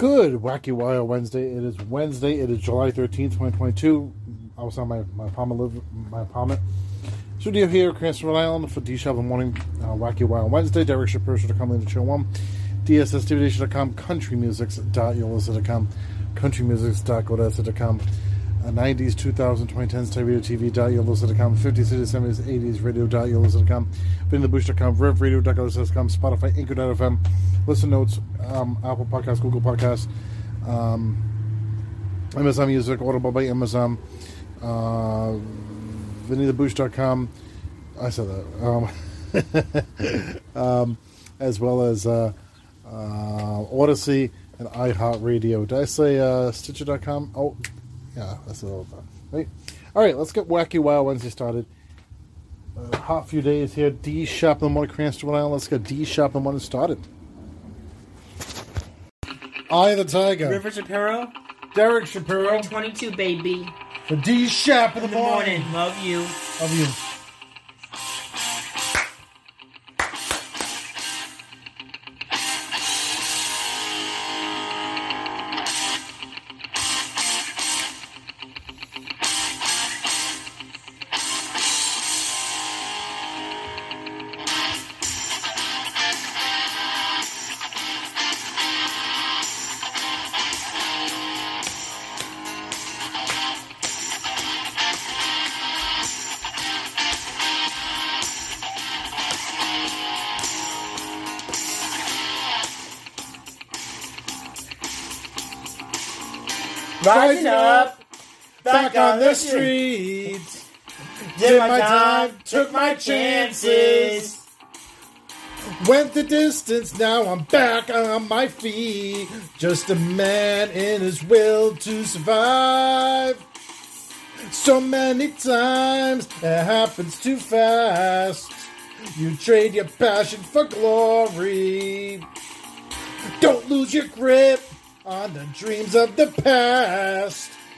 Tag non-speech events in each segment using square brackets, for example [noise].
Good Wacky Wild Wednesday. It is Wednesday. It is July 13th, 2022. I was on my, my apartment, my apartment. Studio here, Cranston, Rhode Island for D Shop the Morning, uh, Wacky Wild Wednesday. Derek Shapiro to come in the show one. DSSTVDation.com, countrymusics.yolissa.com, countrymusics.godessa.com, 90s, 2000s, 2010s, TV.yolissa.com, 50s, 60s, 70s, 80s, radio.yolissa.com, BinTheBoosh.com, RevRadio.yolissa.com, Spotify, Anchor.fm, Listen Notes, um, Apple Podcasts, Google Podcasts, um, Amazon Music, Audible by Amazon, uh, VinnyTheBoosh.com. I said that. Um, [laughs] um, as well as uh, uh, Odyssey and iHeartRadio. Did I say uh, Stitcher.com? Oh, yeah, that's a little done. Right? All right, let's get Wacky Wild Wednesday started. Uh, hot few days here. D Shop in the morning, Cranston, Rhode Island. Let's get D Shop in the morning started. Eye of the Tiger. River Shapiro, Derek Shapiro 22, baby. for D Shop in the, In the morning. Love you. Love you. On the streets. Did my time, took my chances. Went the distance, now I'm back on my feet. Just a man in his will to survive. So many times it happens too fast. You trade your passion for glory. Don't lose your grip on the dreams of the past.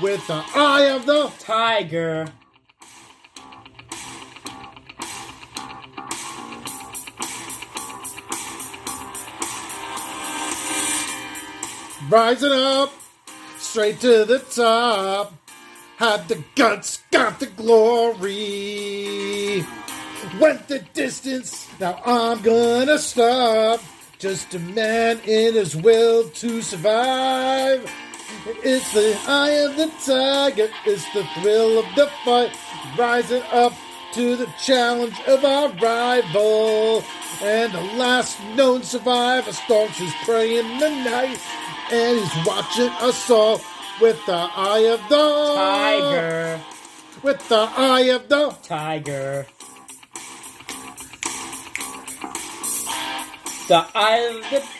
with the eye of the Tiger. rising up straight to the top. Had the guts, got the glory. Went the distance, now I'm gonna stop. Just a man in his will to survive. It's the eye of the tiger, it's the thrill of the fight. Rising up to the challenge of our rival. And the last known survivor stalks his prey in the night. And he's watching us all with the eye of the Tiger. With the eye of the Tiger. The eye of the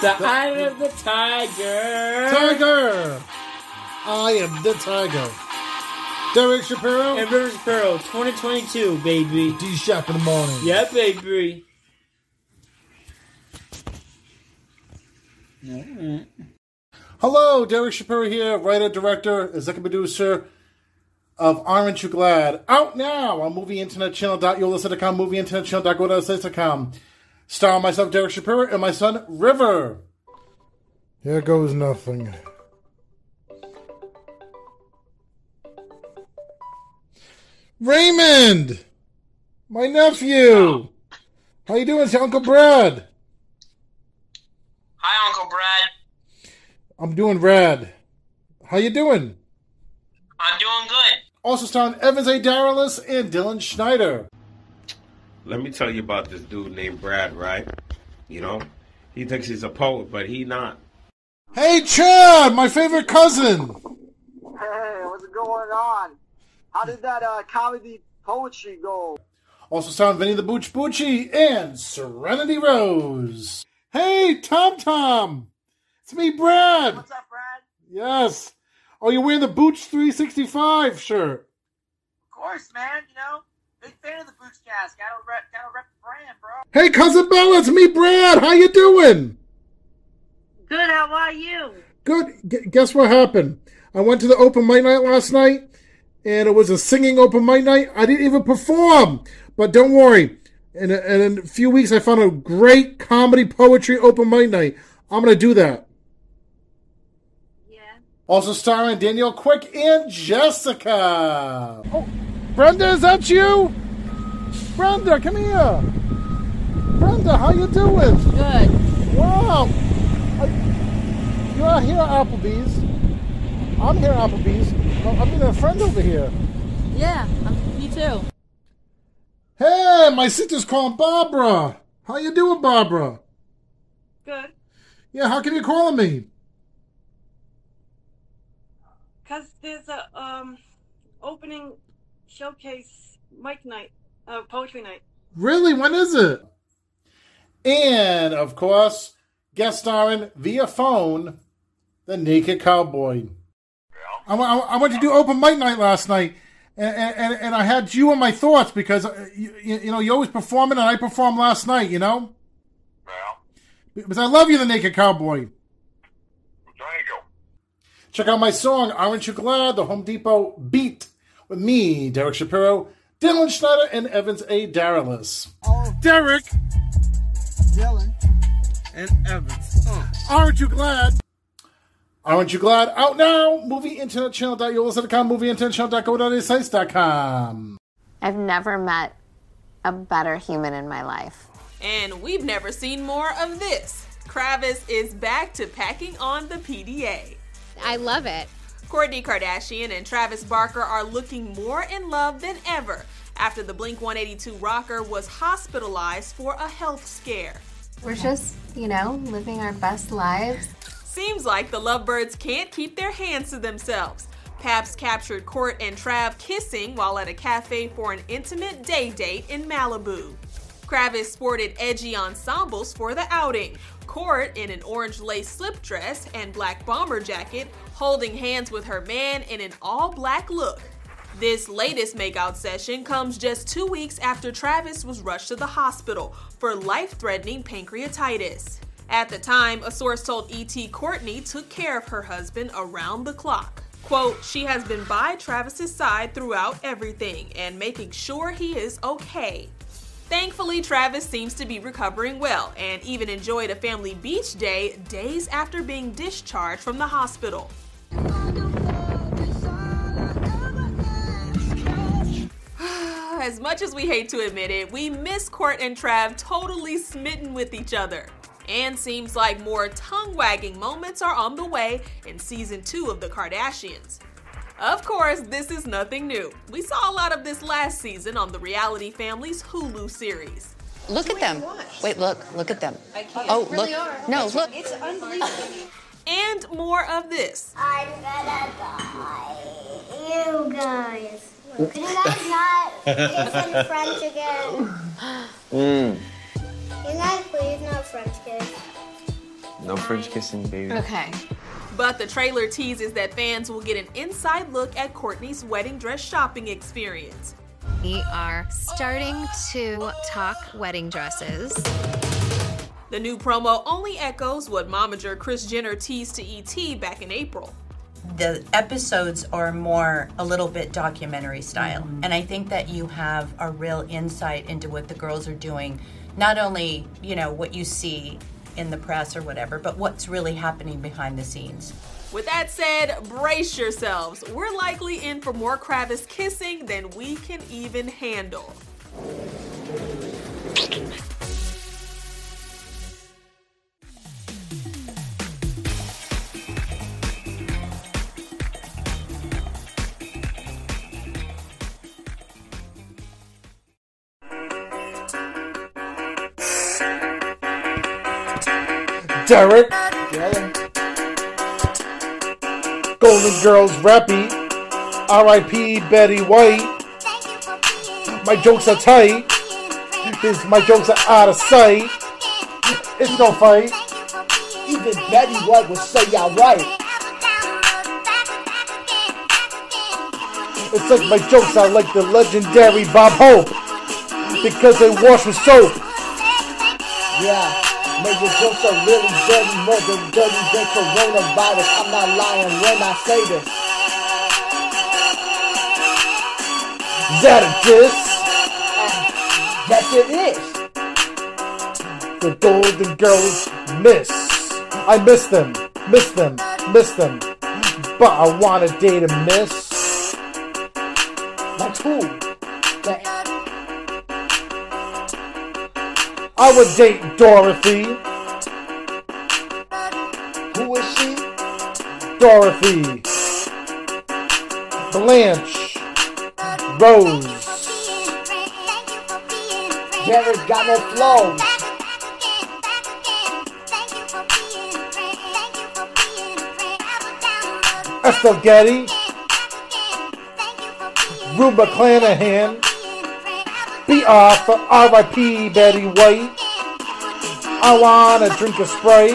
The eye of the tiger. Tiger. I am the tiger. Derek Shapiro. And Rivers Pearl 2022, baby. D Shop in the morning. Yeah, baby. Hello, Derek Shapiro here, writer, director, executive producer of Aren't You Glad? Out now on movieinternetchannel.yolasita.com, movieinternetchannel.go.com. Star myself, Derek Shapiro, and my son, River. Here goes nothing. Raymond! My nephew! How you doing, Uncle Brad? Hi, Uncle Brad. I'm doing rad. How you doing? I'm doing good. Also starring Evans A. Daralis and Dylan Schneider. Let me tell you about this dude named Brad, right? You know, he thinks he's a poet, but he not. Hey, Chad, my favorite cousin. Hey, what's going on? How did that uh, comedy poetry go? Also starring Vinny the Booch Bucci and Serenity Rose. Hey, Tom Tom. It's me, Brad. What's up, Brad? Yes. Oh, you're wearing the Booch 365 shirt. Of course, man. You know, big fan of the Boots cast. Gotta rep, gotta rep the brand, bro. Hey, cousin Bella, it's me, Brad. How you doing? Good, how are you? Good. G- guess what happened? I went to the open mic night last night, and it was a singing open mic night. I didn't even perform, but don't worry. In a, in a few weeks, I found a great comedy poetry open mic night. I'm gonna do that. Yeah. Also starring Danielle Quick and Jessica. Oh, Brenda, is that you? Brenda, come here. Brenda, how you doing? Good. Wow. I, you're here at Applebee's. I'm here at Applebee's. I'm meeting a friend over here. Yeah, me too. Hey, my sister's calling Barbara. How you doing, Barbara? Good. Yeah, how come you calling me? Cause there's a um opening showcase mic night, uh, poetry night. Really? When is it? And, of course, guest starring via phone, the Naked Cowboy. I, I, I went to do open mic night last night, and, and, and I had you in my thoughts because, uh, you, you know, you always performing, and I performed last night, you know? Well, Because I love you, the Naked Cowboy. thank you. Check out my song, Aren't You Glad? The Home Depot Beat with me, Derek Shapiro, Dylan Schneider, and Evans A. Daralis. Oh, Derek, Dylan. And Evans. Oh. aren't you glad? Aren't you glad? Out now! MovieInternetChannel.yolasita.com, MovieInternetChannel.go.com. I've never met a better human in my life. And we've never seen more of this. Kravis is back to packing on the PDA. I love it. Kourtney Kardashian and Travis Barker are looking more in love than ever after the Blink 182 rocker was hospitalized for a health scare. We're just, you know, living our best lives. Seems like the lovebirds can't keep their hands to themselves. Paps captured Court and Trav kissing while at a cafe for an intimate day date in Malibu. Kravis sported edgy ensembles for the outing. Court in an orange lace slip dress and black bomber jacket, holding hands with her man in an all black look. This latest makeout session comes just two weeks after Travis was rushed to the hospital for life threatening pancreatitis. At the time, a source told ET Kourtney took care of her husband around the clock. Quote, she has been by Travis's side throughout everything and making sure he is okay. Thankfully, Travis seems to be recovering well and even enjoyed a family beach day days after being discharged from the hospital. [sighs] As much as we hate to admit it, we miss Court and Trav totally smitten with each other. And seems like more tongue wagging moments are on the way in season two of The Kardashians. Of course, this is nothing new. We saw a lot of this last season on the Reality Family's Hulu series. Look at them. Wait, look, look at them. Oh, look. No, look. It's unbelievable. And more of this. I'm gonna die. You guys. [laughs] Could you guys not kiss in French again? Mm. You guys please no French kiss. No French kissing, baby. Okay. But the trailer teases that fans will get an inside look at Kourtney's wedding dress shopping experience. We are starting to talk wedding dresses. The new promo only echoes what momager Kris Jenner teased to ET back in April. the episodes are more a little bit documentary style mm-hmm. and i think that you have a real insight into what the girls are doing not only you know what you see in the press or whatever but what's really happening behind the scenes With that said, brace yourselves. We're likely in for more Kravis kissing than we can even handle. Derek. Golden Girls Rappy. R.I.P. Betty White. My jokes are tight. His, my jokes are out of sight. It's no fight. Even Betty White would say y'all right. It's like my jokes are like the legendary Bob Hope. Because they wash with soap. Yeah. Man, your jokes are really dirty, more than dirty than coronavirus. I'm not lying when I say this. Is that a diss? Uh, yes, it is. The Golden Girls miss. I miss them, miss them, miss them. But I want a day to miss. Like who? That I would date Dorothy. Who is she? Dorothy. Blanche. Rose. Derek got no flows. Estelle Getty. Rue McClanahan. Off for R.I.P. Betty White. I wanna drink a Sprite.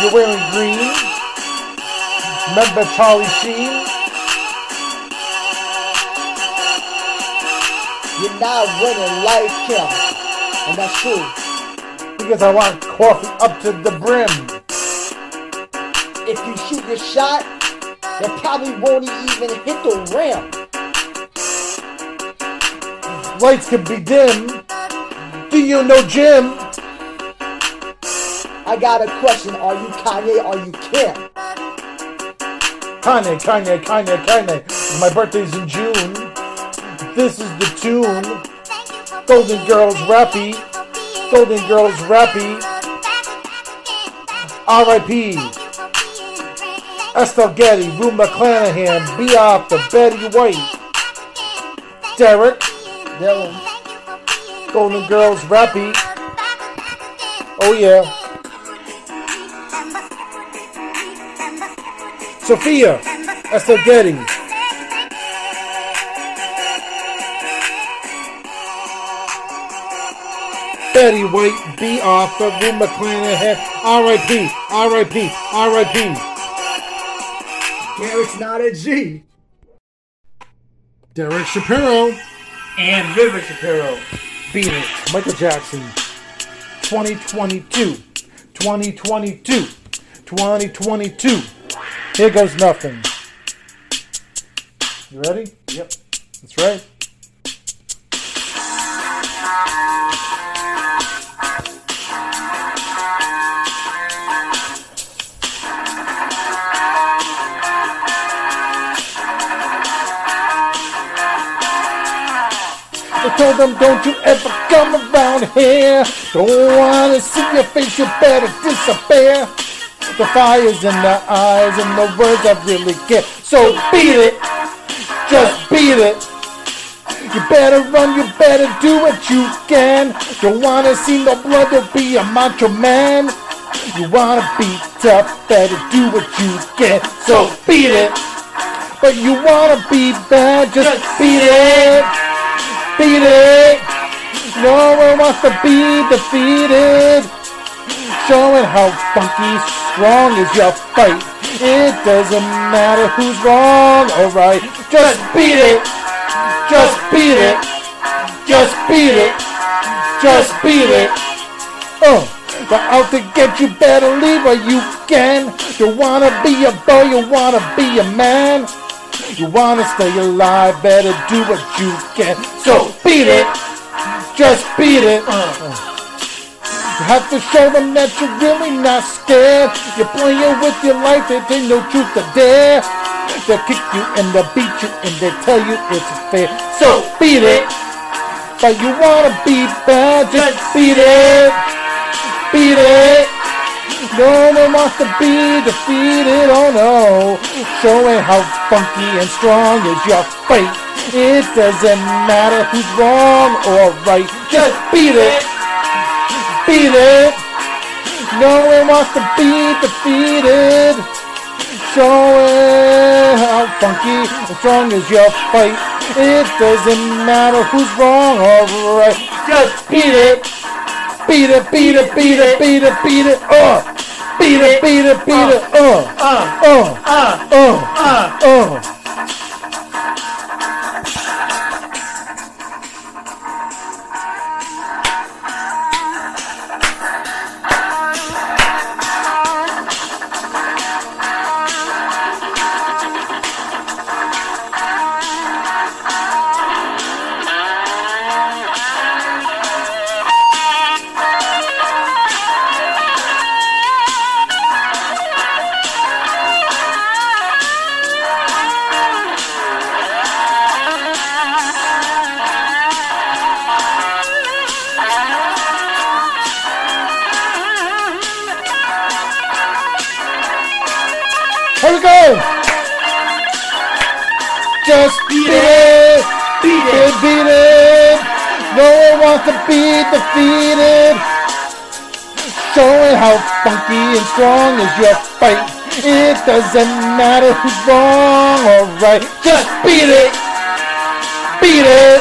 You're wearing green. Remember Charlie Sheen? You're not winning like him. And that's true. Because I want coffee up to the brim. If you shoot your shot, it probably won't even hit the rim. Lights can be dim. Do you know Jim? I got a question. Are you Kanye? Are you Kim? Kanye, Kanye, Kanye, Kanye. My birthday's in June. This is the tune. Golden Girls Rappy. Golden Girls Rappy. R.I.P. Estelle Getty, Rue McClanahan, be off the Betty White. Derek. Dylan. Golden Girls Rappy. Oh yeah. Sophia. Estelle Getty. Betty White, be off the Rue McClanahan. R.I.P. R.I.P. R.I.P. Derek's not a G. Derek Shapiro. And River Shapiro. Beat it. Michael Jackson. 2022. 2022. 2022. Here goes nothing. You ready? Yep. That's right. I told them, don't you ever come around here. Don't wanna see your face, you better disappear. The fire's in the eyes and the words I really get. So beat it, just beat it. You better run, you better do what you can. Don't wanna see no blood, don't be a macho man. You wanna be tough, better do what you can. So beat it. But you wanna be bad, just beat it. Beat it. No one wants to be defeated. Showing how funky strong is your fight. It doesn't matter who's wrong or right. Just beat it. Just beat it. Just beat it. Just beat it. Uh. But out to get you better leave where you can. You wanna be a boy, you wanna be a man. You wanna stay alive, better do what you can. So beat it. Just beat it. Uh. You have to show them that you're really not scared. You're playing with your life, it ain't no truth to dare. They'll kick you and they'll beat you and they'll tell you it's fair. So beat it. But you wanna be bad, just beat it. Beat it. No one wants to be defeated, oh no. Showing how funky and strong is your fight. It doesn't matter who's wrong or right. Just beat it. Beat it. No one wants to be defeated. Showing how funky and strong is your fight. It doesn't matter who's wrong or right. Just beat it. Beat it, beat it, beat it, beat it, beat it, uh. Beat it, beat it, beat it, uh. Uh, uh, uh, uh, uh. Wants to be defeated. Showing how funky and strong is your fight. It doesn't matter who's wrong or right. Just beat it, beat it.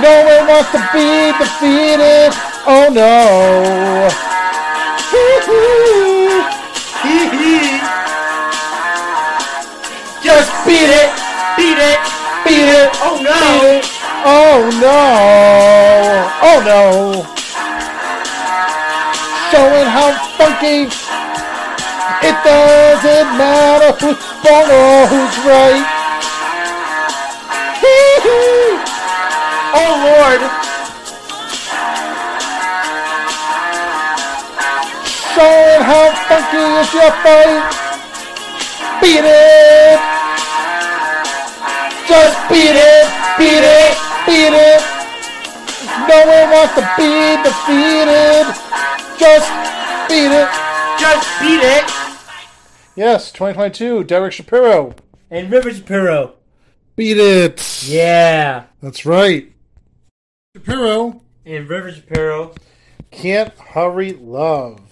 No one wants to be defeated. Oh no. Oh no! Oh no! Showing how funky. It doesn't matter who's wrong or who's right. oh Lord! Showing how funky is your fight. Beat it! Just beat it, beat it, beat it. No one wants to be defeated. Just beat it. Just beat it. Yes, 2022, Derek Shapiro. And River Shapiro. Beat it. Yeah. That's right. Shapiro. And River Shapiro. Can't hurry love.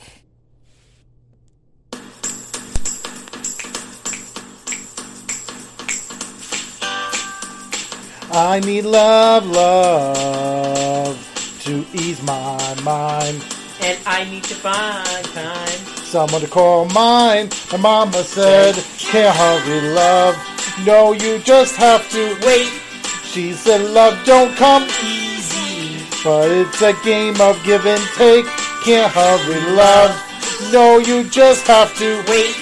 I need love, love to ease my mind. And I need to find time. Someone to call mine. My mama said, can't hurry love. No, you just have to wait. She said, love don't come easy. But it's a game of give and take. Can't hurry love. No, you just have to wait.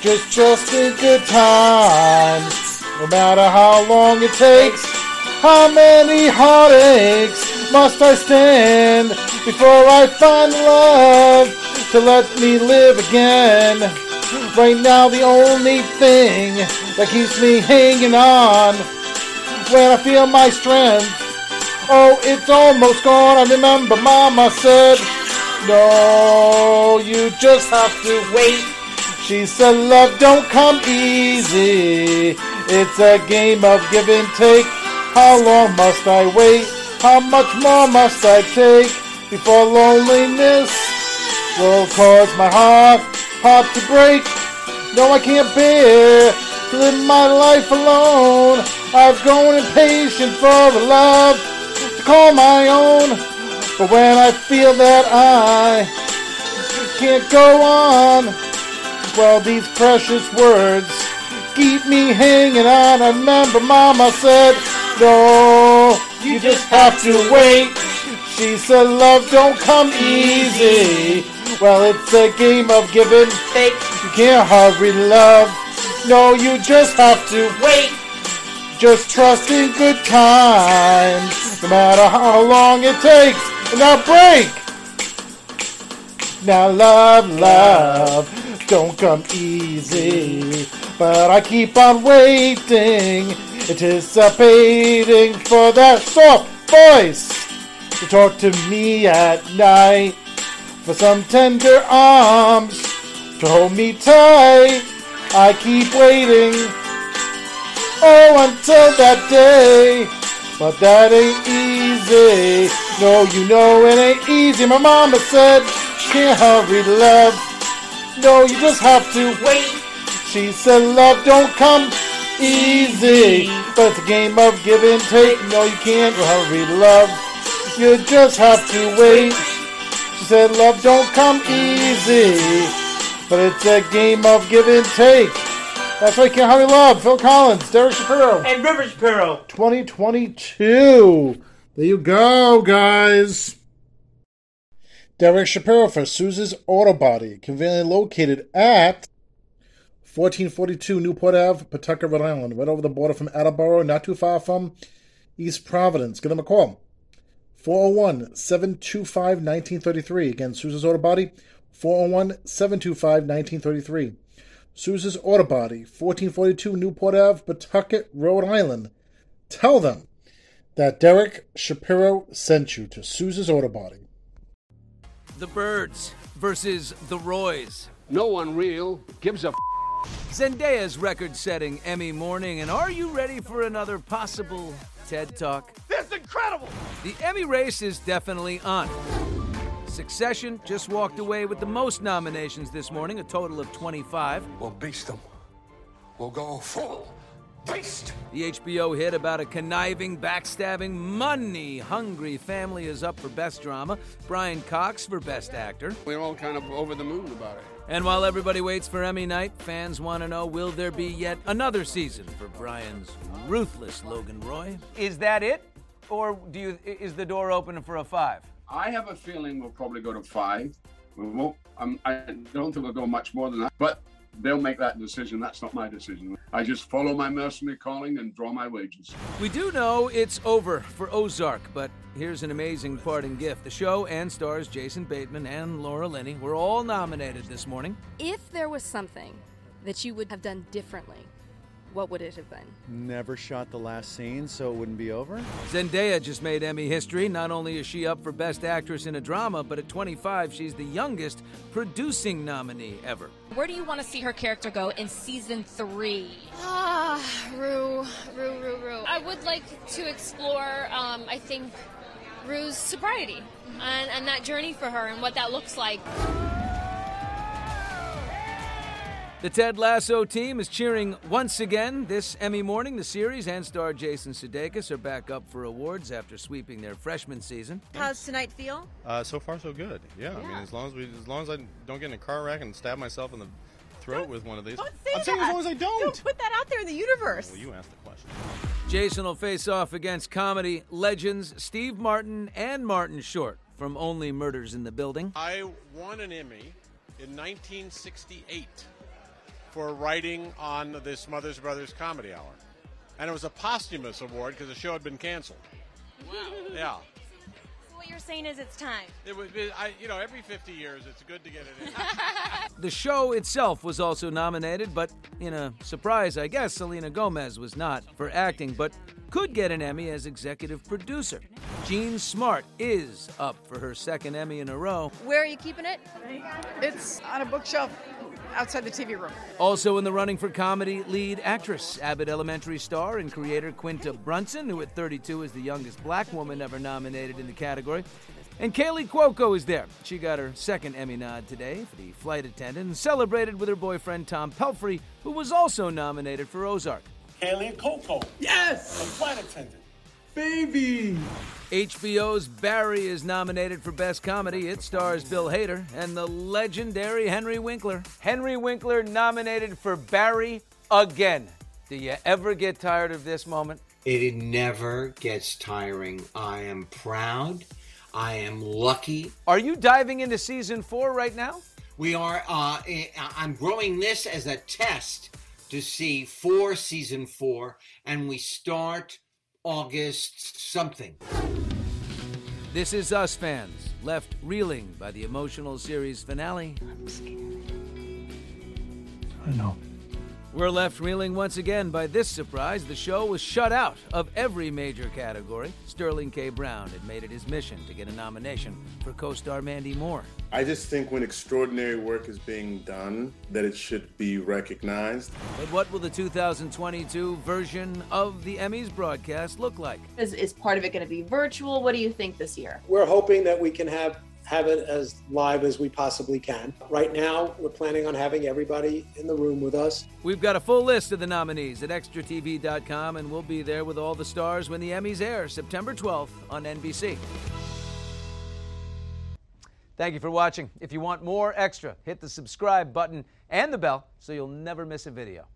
Just, just in good time. No matter how long it takes, how many heartaches must I stand before I find love to let me live again? Right now, the only thing that keeps me hanging on when I feel my strength. Oh, it's almost gone. I remember Mama said, No, you just have to wait. She said, Love don't come easy. It's a game of give and take. How long must I wait? How much more must I take before loneliness will cause my heart, heart to break? No, I can't bear to live my life alone. I've grown impatient for a love to call my own. But when I feel that I can't go on, well, these precious words keep me hanging on. I remember Mama said, No, you just have to wait. She said love don't come easy. Well, it's a game of give and take. You can't hurry love. No, you just have to wait. Just trust in good times. No matter how long it takes. And now break. Now love, love, don't come easy. But I keep on waiting, anticipating for that soft voice to talk to me at night. For some tender arms to hold me tight. I keep waiting, oh, until that day. But that ain't easy. No, you know it ain't easy. My mama said, can't hurry, love. No, you just have to wait. She said, love don't come easy. But it's a game of give and take. No, you can't hurry, love. You just have to wait. She said, love don't come easy. But it's a game of give and take. That's right, Can't Hurry Love. Phil Collins, Derek Shapiro. And River Shapiro. 2022. There you go, guys. Derek Shapiro for Sousa's Auto Body, conveniently located at 1442 Newport Ave, Pawtucket, Rhode Island, right over the border from Attleboro, not too far from East Providence. Give them a call. 401 725 1933. Again, Sousa's Auto Body, 401 725 1933. Sousa's Auto Body, 1442 Newport Ave, Pawtucket, Rhode Island. Tell them that Derek Shapiro sent you to Sousa's Auto Body. The Birds versus the Roys. No one real gives a. Zendaya's record setting Emmy morning, and are you ready for another possible TED Talk? This is incredible! The Emmy race is definitely on. Succession just walked away with the most nominations this morning, a total of 25. We'll beast them. We'll go full beast. The HBO hit about a conniving, backstabbing, money hungry family is up for Best Drama. Brian Cox for Best Actor. We're all kind of over the moon about it. And while everybody waits for Emmy night, fans want to know will there be yet another season for Brian's ruthless Logan Roy? Is that it? Or do you is the door open for a five? I have a feeling we'll probably go to five. We won't. Um, I don't think we'll go much more than that. But they'll make that decision. That's not my decision. I just follow my mercenary calling and draw my wages. We do know it's over for Ozark, but here's an amazing parting gift. The show and stars Jason Bateman and Laura Linney were all nominated this morning. If there was something that you would have done differently, what would it have been? Never shot the last scene, so it wouldn't be over. Zendaya just made Emmy history. Not only is she up for Best Actress in a Drama, but at 25, she's the youngest producing nominee ever. Where do you want to see her character go in season three? Ah, Rue, Rue, Rue, Rue. I would like to explore, um, I think, Rue's sobriety and, and that journey for her and what that looks like. The Ted Lasso team is cheering once again this Emmy morning. The series and star Jason Sudeikis are back up for awards after sweeping their freshman season. How's tonight feel? Uh, so far, so good. Yeah, I mean, as long as we, as long as I don't get in a car wreck and stab myself in the throat with one of these. Don't say I'm saying as long as I don't. Don't put that out there in the universe. Well, you asked the question. Jason will face off against comedy legends Steve Martin and Martin Short from Only Murders in the Building. I won an Emmy in 1968 for writing on this Mother's Brothers Comedy Hour. And it was a posthumous award because the show had been canceled. Wow. Yeah. So what you're saying is it's time. It was, it, I, you know, every 50 years, it's good to get it in. [laughs] The show itself was also nominated, but in a surprise, I guess, Selena Gomez was not for acting, but could get an Emmy as executive producer. Jean Smart is up for her second Emmy in a row. Where are you keeping it? It's on a bookshelf outside the TV room. Also in the running for comedy lead actress, Abbott Elementary star and creator Quinta Brunson, who at 32 is the youngest black woman ever nominated in the category. And Kaley Cuoco is there. She got her second Emmy nod today for the flight attendant and celebrated with her boyfriend Tom Pelphrey, who was also nominated for Ozark. Kaley Cuoco. Yes! The flight attendant. Baby! HBO's Barry is nominated for Best Comedy. It stars Bill Hader and the legendary Henry Winkler. Henry Winkler nominated for Barry again. Do you ever get tired of this moment? It never gets tiring. I am proud. I am lucky. Are you diving into season four right now? We are. Uh, I'm growing this as a test to see for season four, and we start August something. This is us fans, left reeling by the emotional series finale. I'm scared. I know. We're left reeling once again by this surprise. The show was shut out of every major category. Sterling K. Brown had made it his mission to get a nomination for co star Mandy Moore. I just think when extraordinary work is being done, that it should be recognized. But what will the 2022 version of the Emmys broadcast look like? Is, is part of it going to be virtual? What do you think this year? We're hoping that we can have have it as live as we possibly can. Right now, we're planning on having everybody in the room with us. We've got a full list of the nominees at extratv.com, and we'll be there with all the stars when the Emmys air September 12th on NBC. Thank you for watching. If you want more extra, hit the subscribe button and the bell so you'll never miss a video.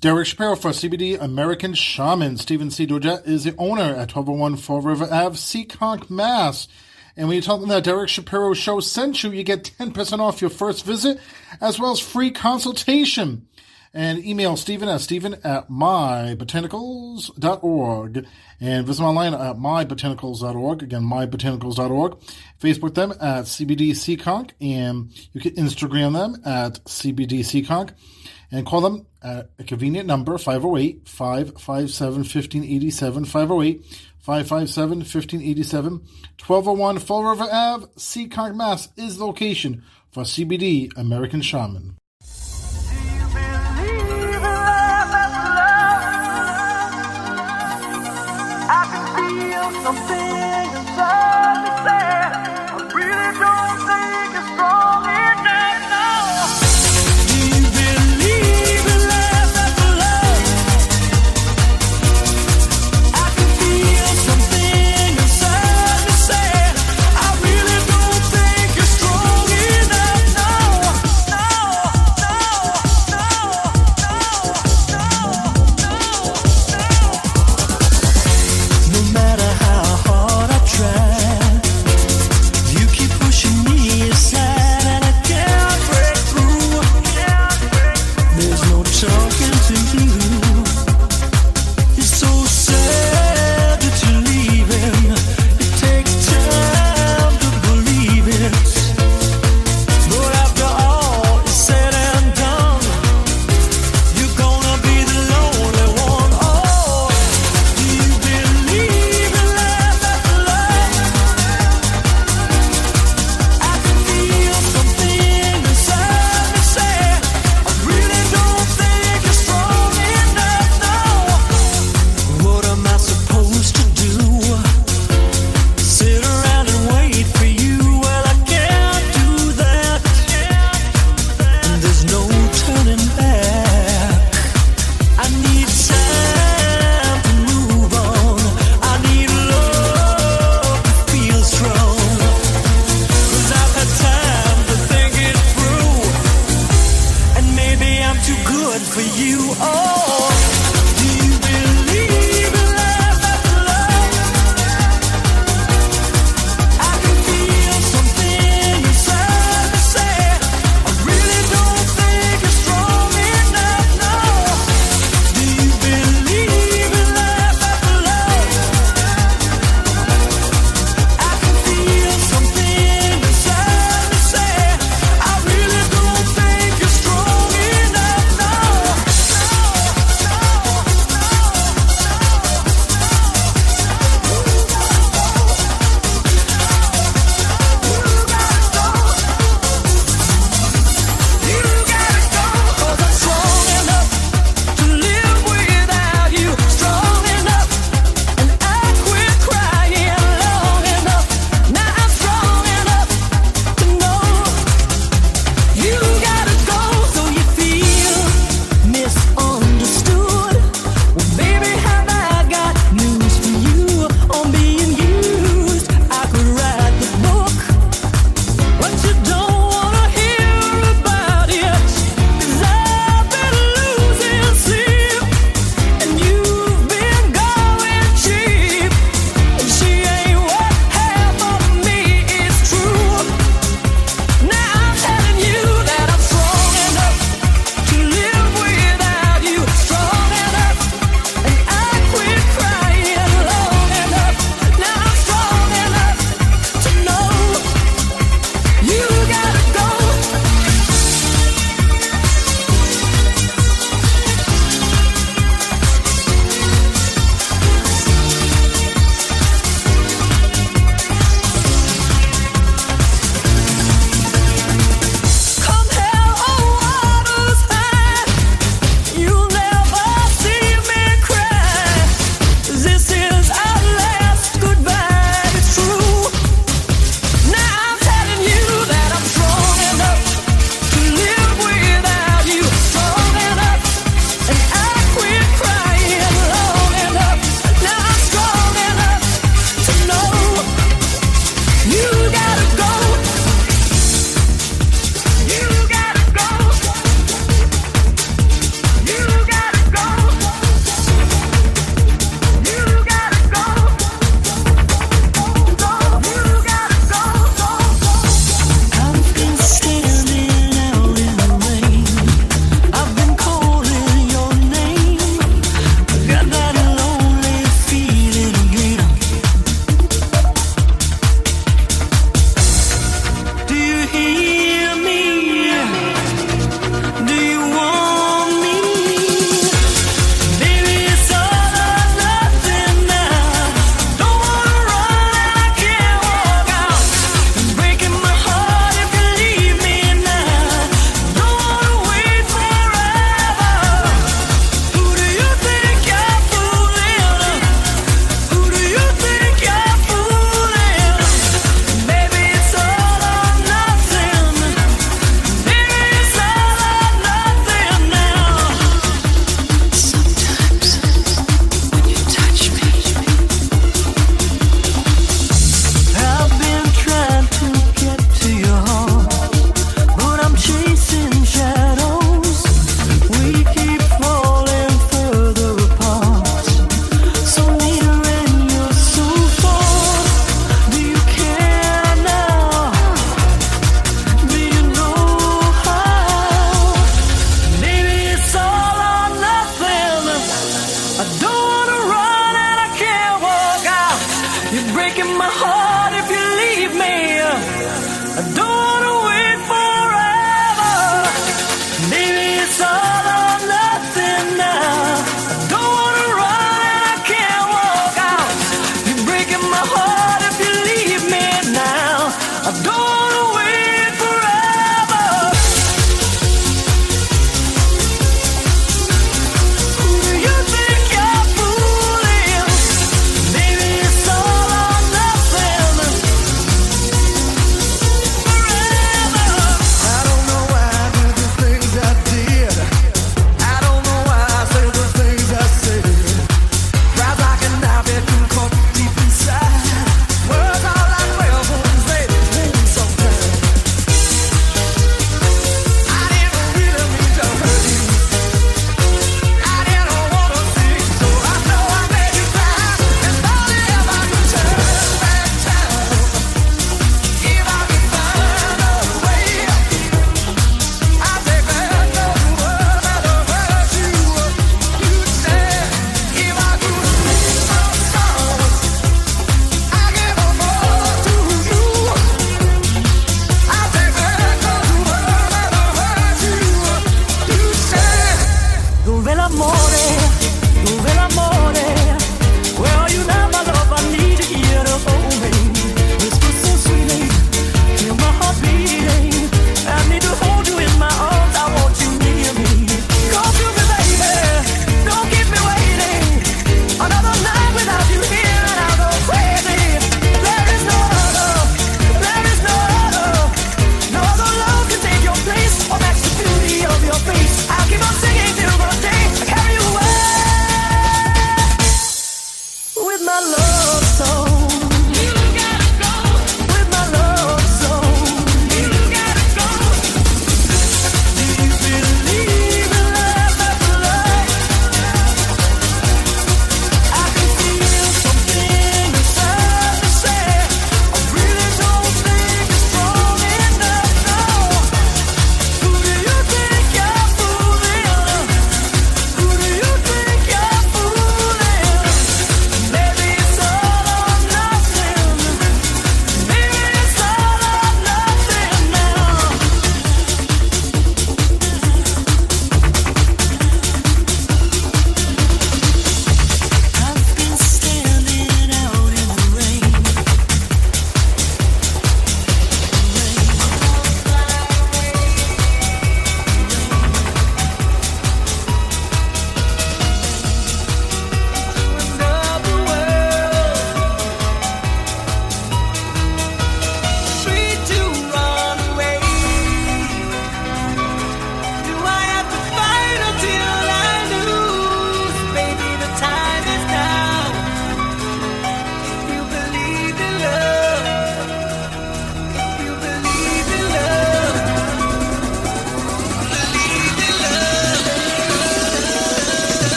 Derek Shapiro for CBD American Shaman. Stephen C. Doja is the owner at 1201 Fall River Ave, Seekonk, Mass. And when you tell them that Derek Shapiro show sent you, you get 10% off your first visit, as well as free consultation. And email Stephen at Stephen at mybotanicals.org. And visit online at mybotanicals.org. Again, mybotanicals.org. Facebook them at CBD Seekonk. And you can Instagram them at CBD Seekonk and call them at a convenient number 508 557 1587 508 557 1587 1201 Fall River Ave, Seekonk, Mass is the location for CBD American Shaman. Something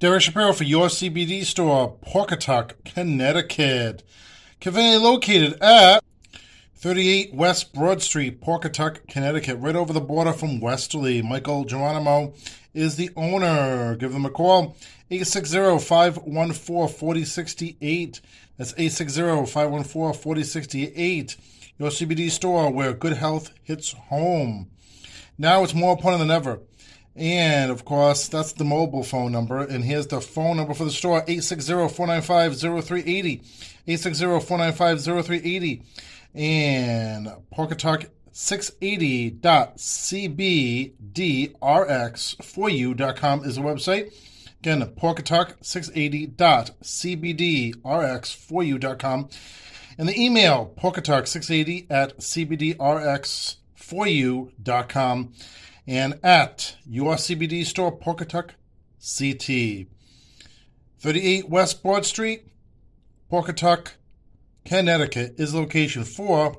Derek Shapiro for your CBD store, Pawcatuck, Connecticut. Conveniently located at 38 West Broad Street, Pawcatuck, Connecticut, right over the border from Westerly. Michael Geronimo is the owner. Give them a call, 860-514-4068. That's 860-514-4068. Your CBD store where good health hits home. Now it's more important than ever. And of course, that's the mobile phone number. And here's the phone number for the store 860 495 0380. 860 495 0380. And Pawcatuck 680.cbdrx4u.com is the website. Again, Pawcatuck 680.cbdrx4u.com. And the email, Pawcatuck680 at cbdrx4u.com and at your CBD store, Pawcatuck CT. 38 West Broad Street, Pawcatuck, Connecticut is location for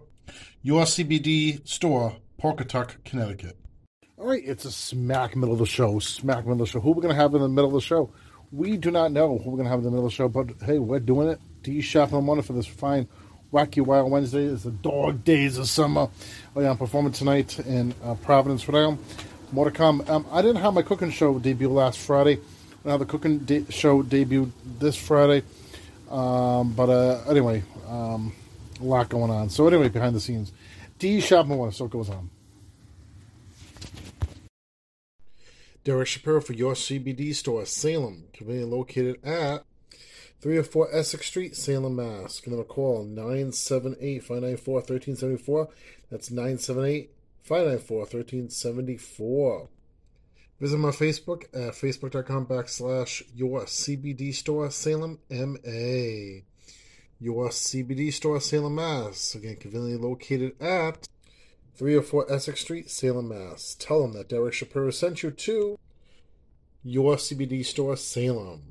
your CBD store, Pawcatuck, Connecticut. All right, it's a smack middle of the show, smack middle of the show. Who we're going to have in the middle of the show? We do not know who we're going to have in the middle of the show, but hey, we're doing it. D Shop the morning for this fine Wacky Wild Wednesday. is the dog days of summer. Oh, yeah, I'm performing tonight in uh, Providence, Rhode Island. More to come. Um, I didn't have my cooking show debut last Friday. Now the cooking de- show debuted this Friday. Um, but uh, anyway, um, a lot going on. So anyway, behind the scenes, D Shop the. So goes on. Derek Shapiro for your CBD store, Salem, conveniently located at 304 Essex Street, Salem, Mass. Give them a call, 978 594 1374. That's 978 594 1374. Visit my Facebook at facebook.com backslash your CBD store, Salem, MA. Your CBD store, Salem, Mass. Again, conveniently located at 304 Essex Street, Salem, Mass. Tell them that Derek Shapiro sent you to your CBD store, Salem.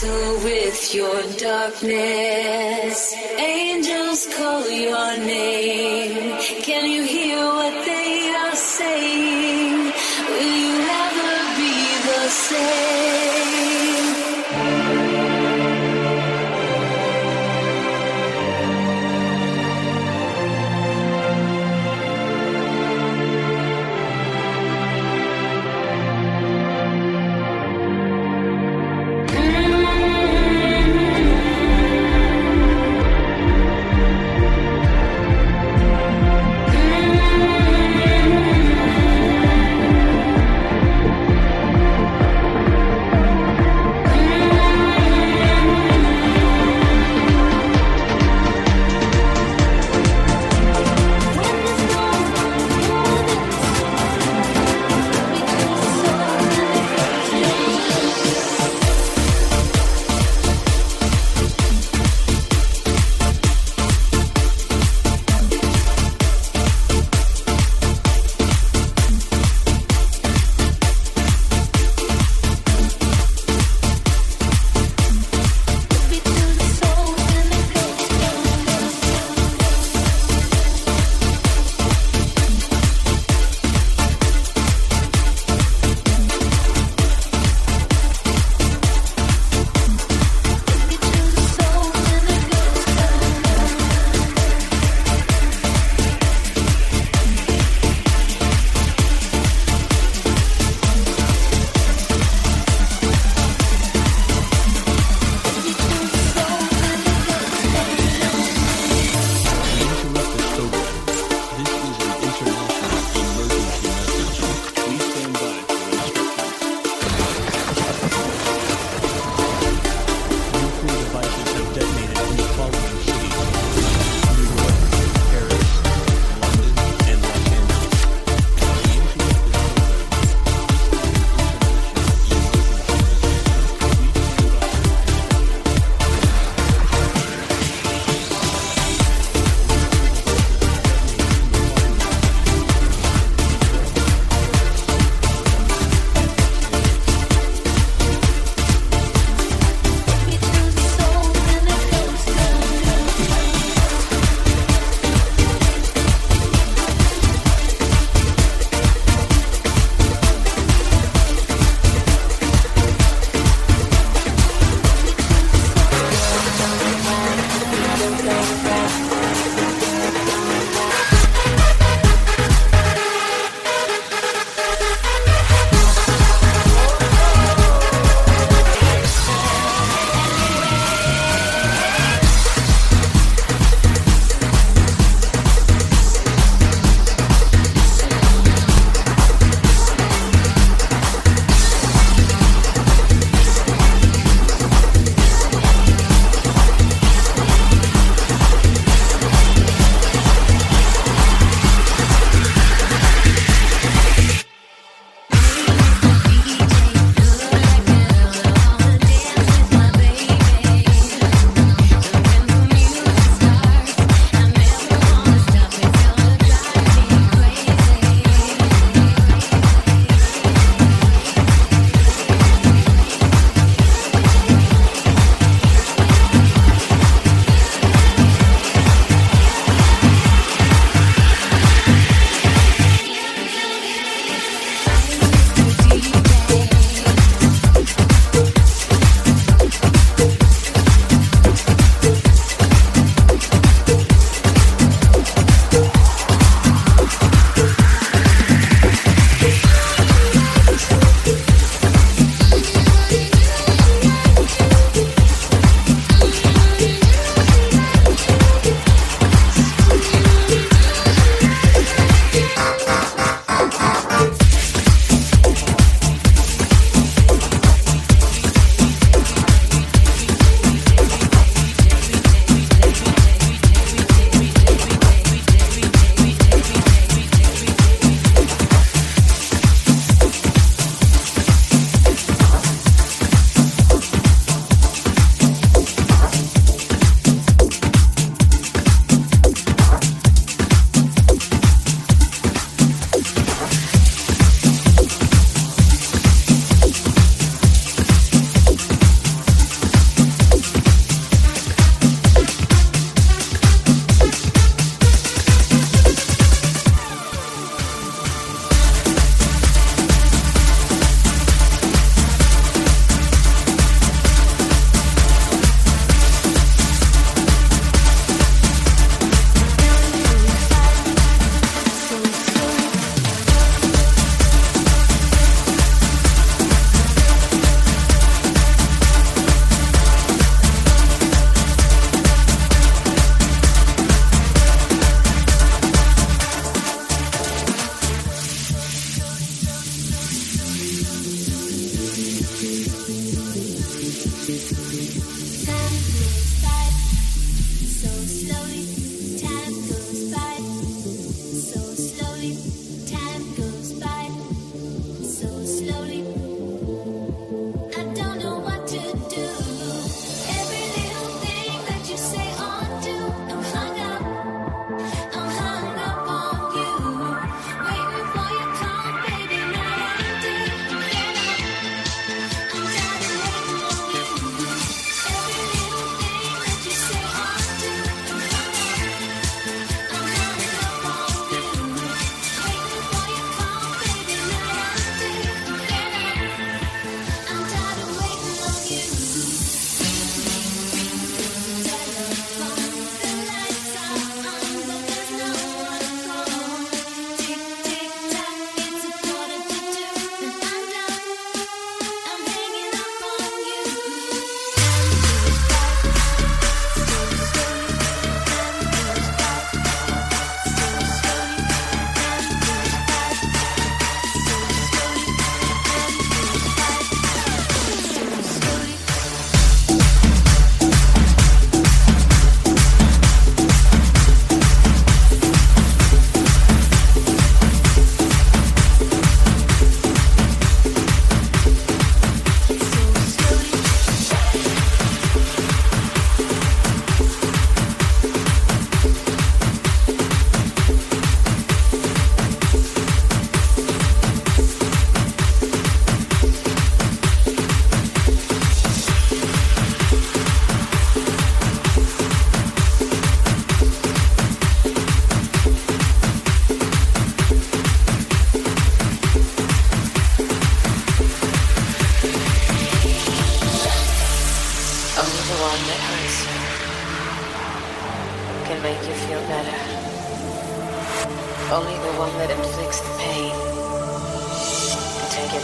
Wrestle with your darkness. Angels call your name. Can you hear what they are saying? Will you ever be the same?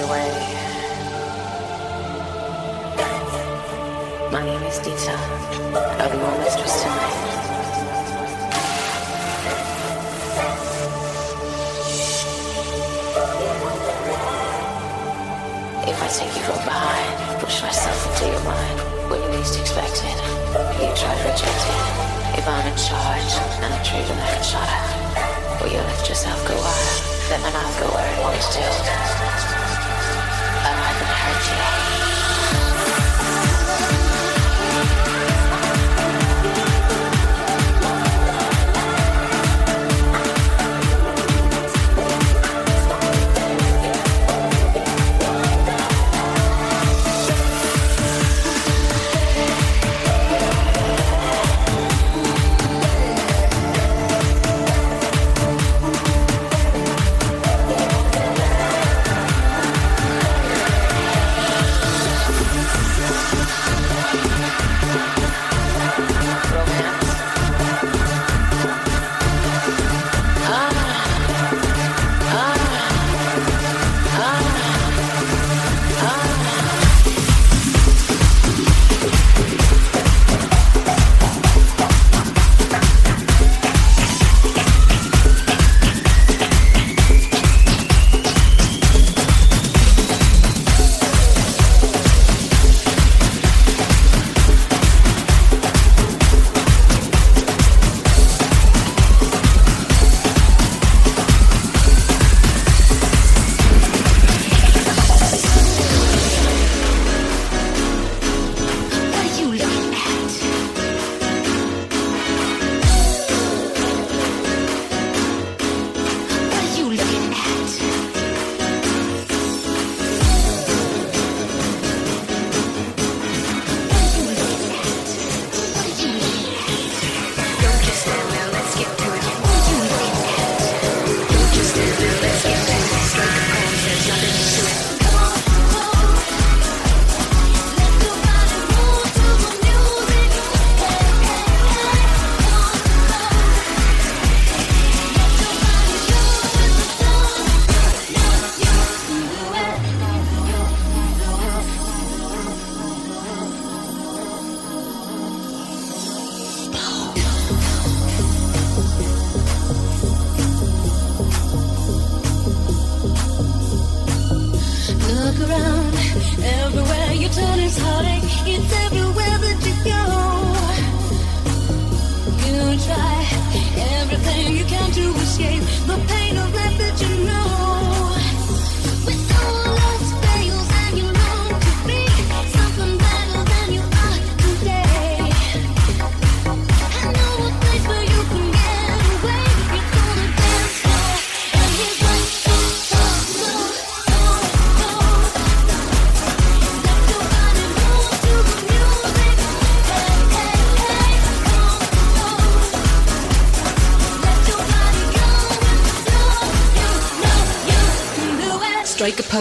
away. My name is Dita. I'll be your mistress tonight. If I take you from behind, push myself into your mind, when you least expect it, you try to reject it. If I'm in charge, and I treat you like a child, will you let yourself go wild? Let my mouth go where it wants to. Yes.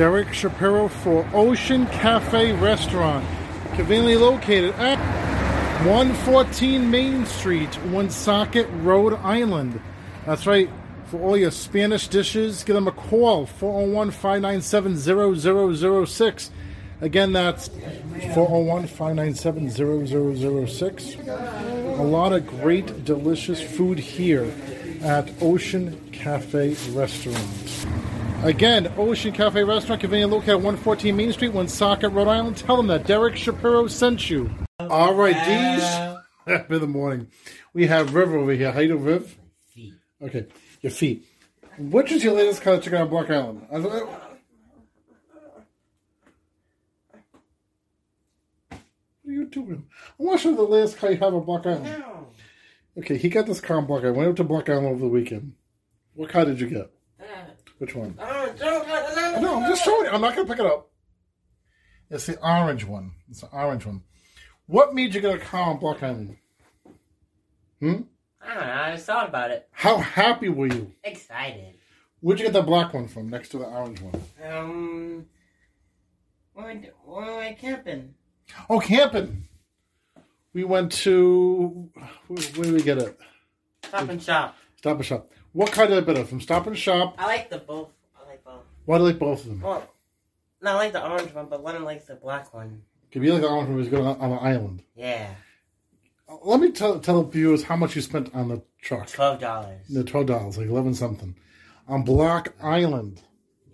Derek Shapiro for Ocean Cafe Restaurant, conveniently located at 114 Main Street, Woonsocket, Rhode Island. That's right. For all your Spanish dishes, give them a call 401 597 0006. Again, that's 401 597 0006. A lot of great, delicious food here at Ocean Cafe Restaurant. Again, Ocean Cafe Restaurant, conveniently located at 114 Main Street, Woonsocket, Rhode Island. Tell them that Derek Shapiro sent you. All right, Deej. Happy [laughs] in the morning. We have Riv over here. How you doing, Riv? Okay, your feet. Which is your latest color chicken on Block Island? I thought- What are you doing? I want to show the latest car you have on Block Island. Okay, he got this car on Block Island. Went up to Block Island over the weekend. What car did you get? Which one? No, I'm just showing you. I'm not going to pick it up. It's the orange one. It's the orange one. What made you get a car on Block Island? Hmm? I don't know. I just thought about it. How happy were you? Excited. Where'd you get the black one from next to the orange one? Um, when we, when we camping. Oh, camping. We went to. Where, where did we get it? Stop and shop. Stop and Shop. What kind did I better? From Stop and Shop? I like the both. I like both. Why do you like both of them? Well, no, I like the orange one, but Lennon likes the black one. Could be like the orange one going on, on an island. Yeah. Let me tell tell the viewers how much you spent on the truck. Twelve dollars. No, twelve dollars, like eleven something, on Block Island.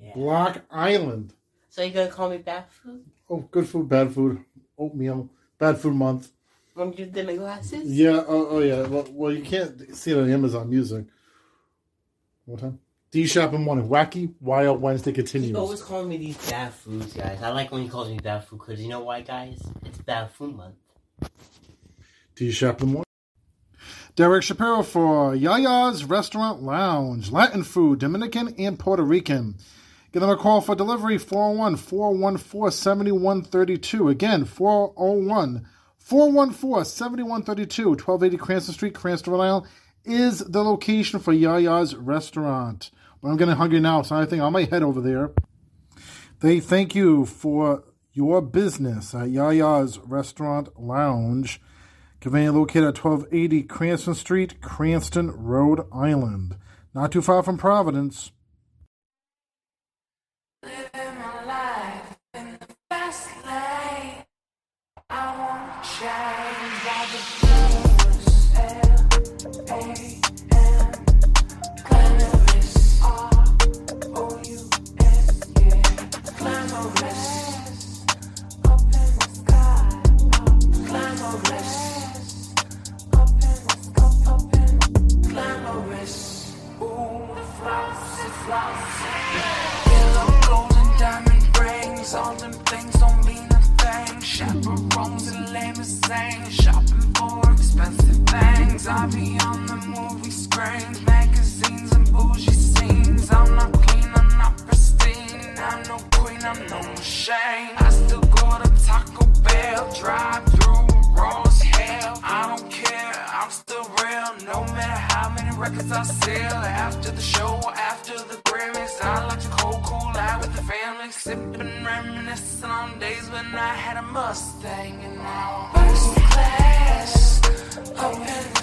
Yeah. Block Island. So you're gonna call me bad food? Oh, good food, bad food, oatmeal, bad food month. When you did my glasses? Yeah. Oh, oh yeah. Well, well, you can't see it on Amazon Music. What time? D Shop in morning. Wacky Wild Wednesday He continues. always calling me these bad foods, guys. I like when he calls me bad food because you know why, guys? It's bad food month. D Shop in morning. Derek Shapiro for Yaya's Restaurant Lounge. Latin food, Dominican and Puerto Rican. Give them a call for delivery 401 414 7132. Again, 401 414 7132. 1280 Cranston Street, Cranston, Rhode Island is the location for Yaya's Restaurant. But I'm getting hungry now, so I think I might head over there. They thank you for your business at Yaya's Restaurant Lounge. Conveniently located at 1280 Cranston Street, Cranston, Rhode Island. Not too far from Providence. Rings. All them things don't mean a thing. Chaperones and limousines. Shopping for expensive things. I be on the movie screens, magazines and bougie scenes. I'm not clean, I'm not pristine. I'm no queen, I'm no machine. I still go to Taco Bell, drive through Ross I'm still real. No matter how many records I sell. After the show, after the Grammys, I like to cold cool out with the family, sipping, reminiscing on days when I had a Mustang and now first class, up in the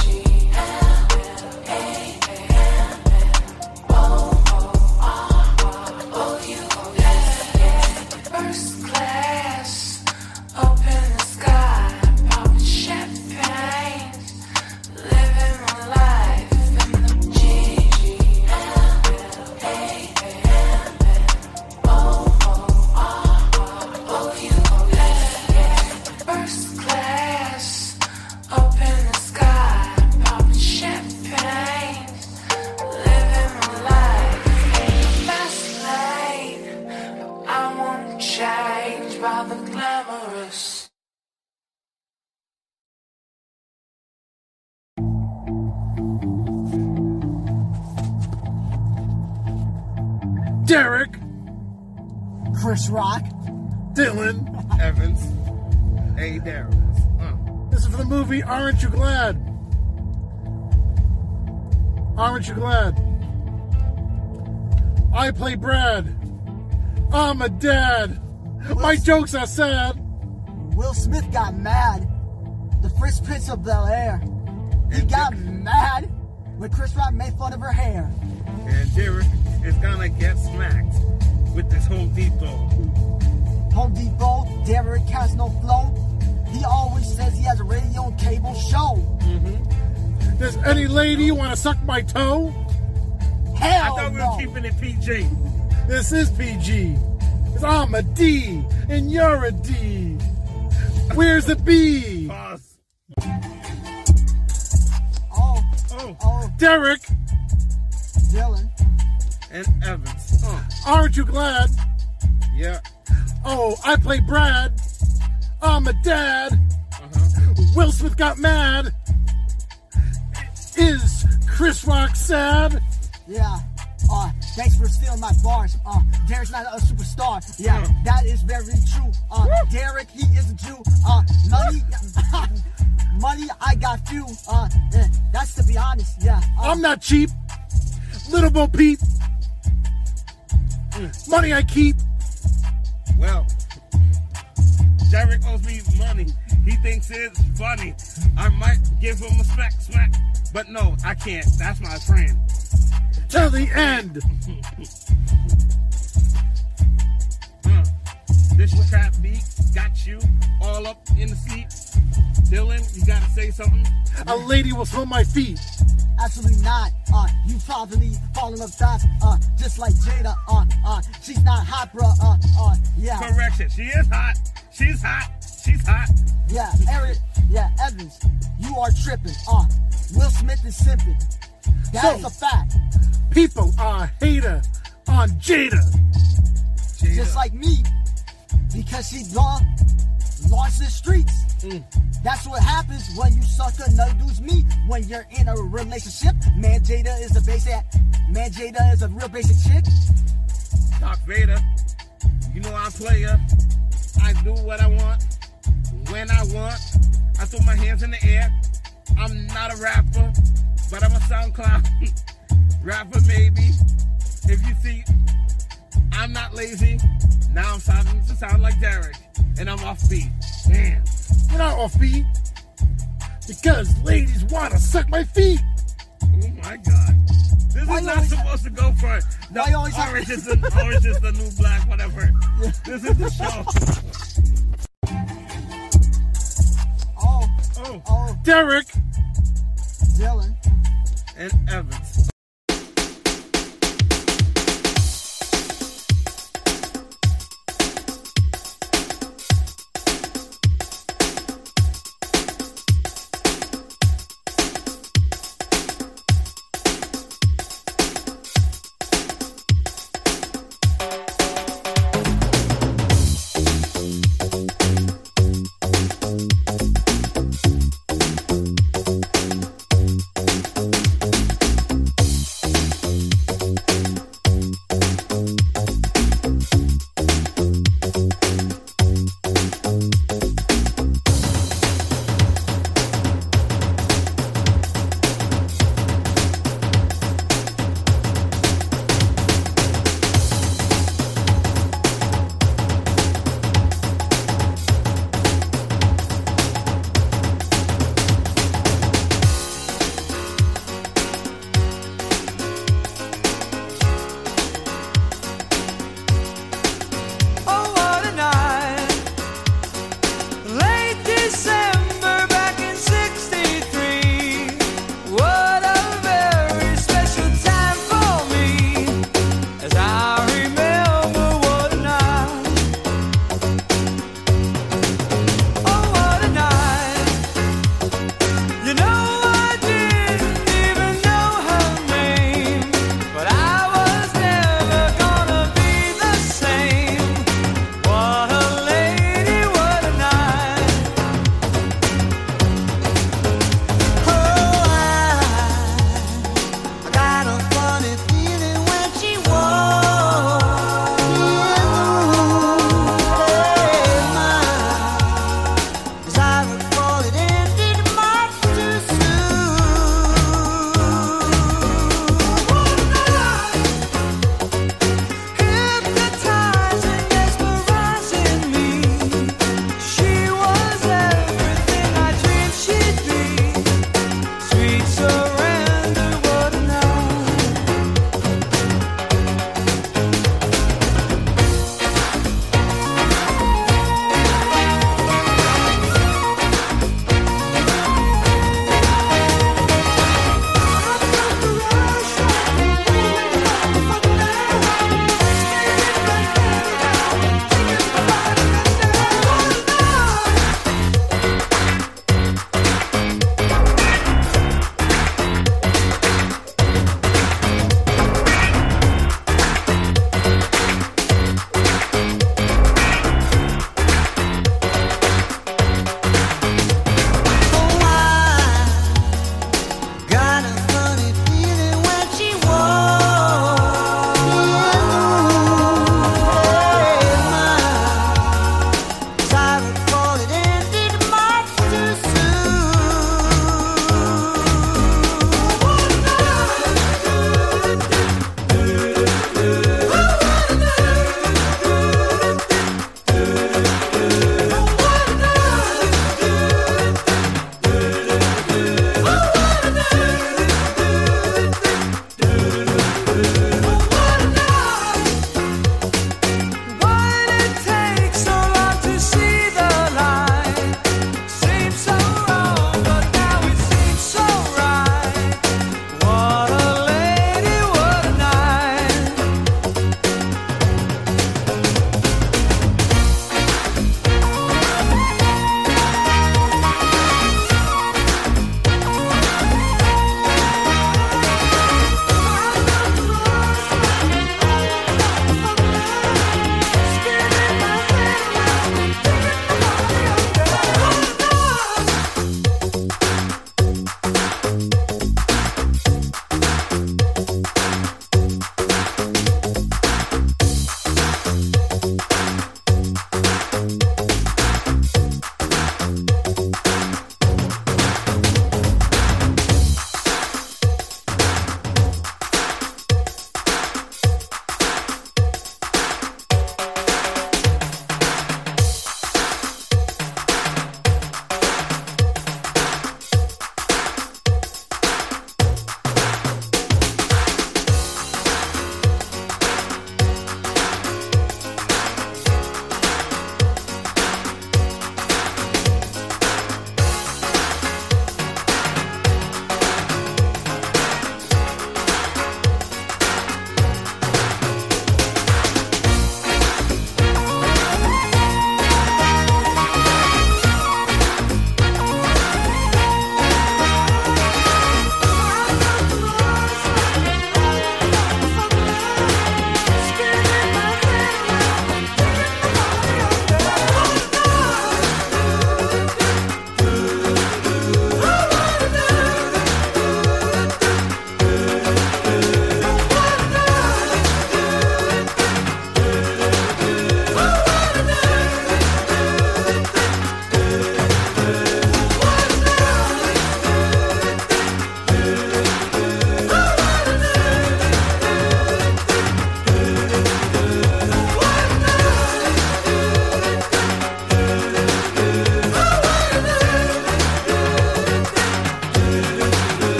Chris Rock, Dylan, Evans, A. Darius. This is for the movie Aren't You Glad? Aren't You Glad? I play Brad. I'm a dad. My jokes are sad. Will Smith got mad. The Fresh Prince of Bel Air. He got mad when Chris Rock made fun of her hair. And Derek is gonna get smacked with this Home Depot. Home Depot, Derek has no flow. He always says he has a radio and cable show. Mm-hmm. Does any lady want to suck my toe? Hell I thought we no. were keeping it PG. This is PG. 'Cause I'm a D and you're a D. Where's the B? Pause. Oh, Oh, oh, Derek, Dylan. And Evans. Uh, aren't you glad? yeah. Oh, I play Brad. I'm a dad. Uh-huh. Will Smith got mad. Is Chris Rock sad? Yeah. Uh, thanks for stealing my bars. Uh, Derek's not a superstar. Yeah, that is very true. Uh, Derek, he is a Jew. Uh, money, [laughs] money, I got few. Uh, eh, that's to be honest. Yeah. Uh, I'm not cheap. Little Bo Peep. Money I keep. Well, Derek owes me money. He thinks it's funny. I might give him a smack, smack. But no, I can't. That's my friend. Till the end. [laughs] This trap beat got you all up in the seat. Dylan, you gotta say something. A lady was on my feet. Absolutely not. Uh, you probably falling off that. Uh, just like Jada. Uh, uh, she's not hot, bruh. Uh, uh, yeah. Correction. She is hot. She's hot. She's hot. Yeah, Eric. Yeah, Evans. You are tripping. Uh, Will Smith is simping. That's So- a fact. People are hater on Jada. Just like me, because she gone launched the streets. Mm. That's what happens when you suck another dude's meat. When you're in a relationship, man, Jada is a basic. Man, Jada is a real basic chick. Doc Vader. You know I'm player. I do what I want when I want. I throw my hands in the air. I'm not a rapper, but I'm a SoundCloud [laughs] rapper, maybe. If you see, I'm not lazy. Now I'm starting to sound like Derek, and I'm off beat. Damn. You're not off beat. Because ladies want to suck my feet. Oh my God. This Why is not supposed to go for no, Why always orange, [laughs] is the, orange is the new black, whatever. This is the show. Oh, Oh, oh, Derek, Dylan. and Evans.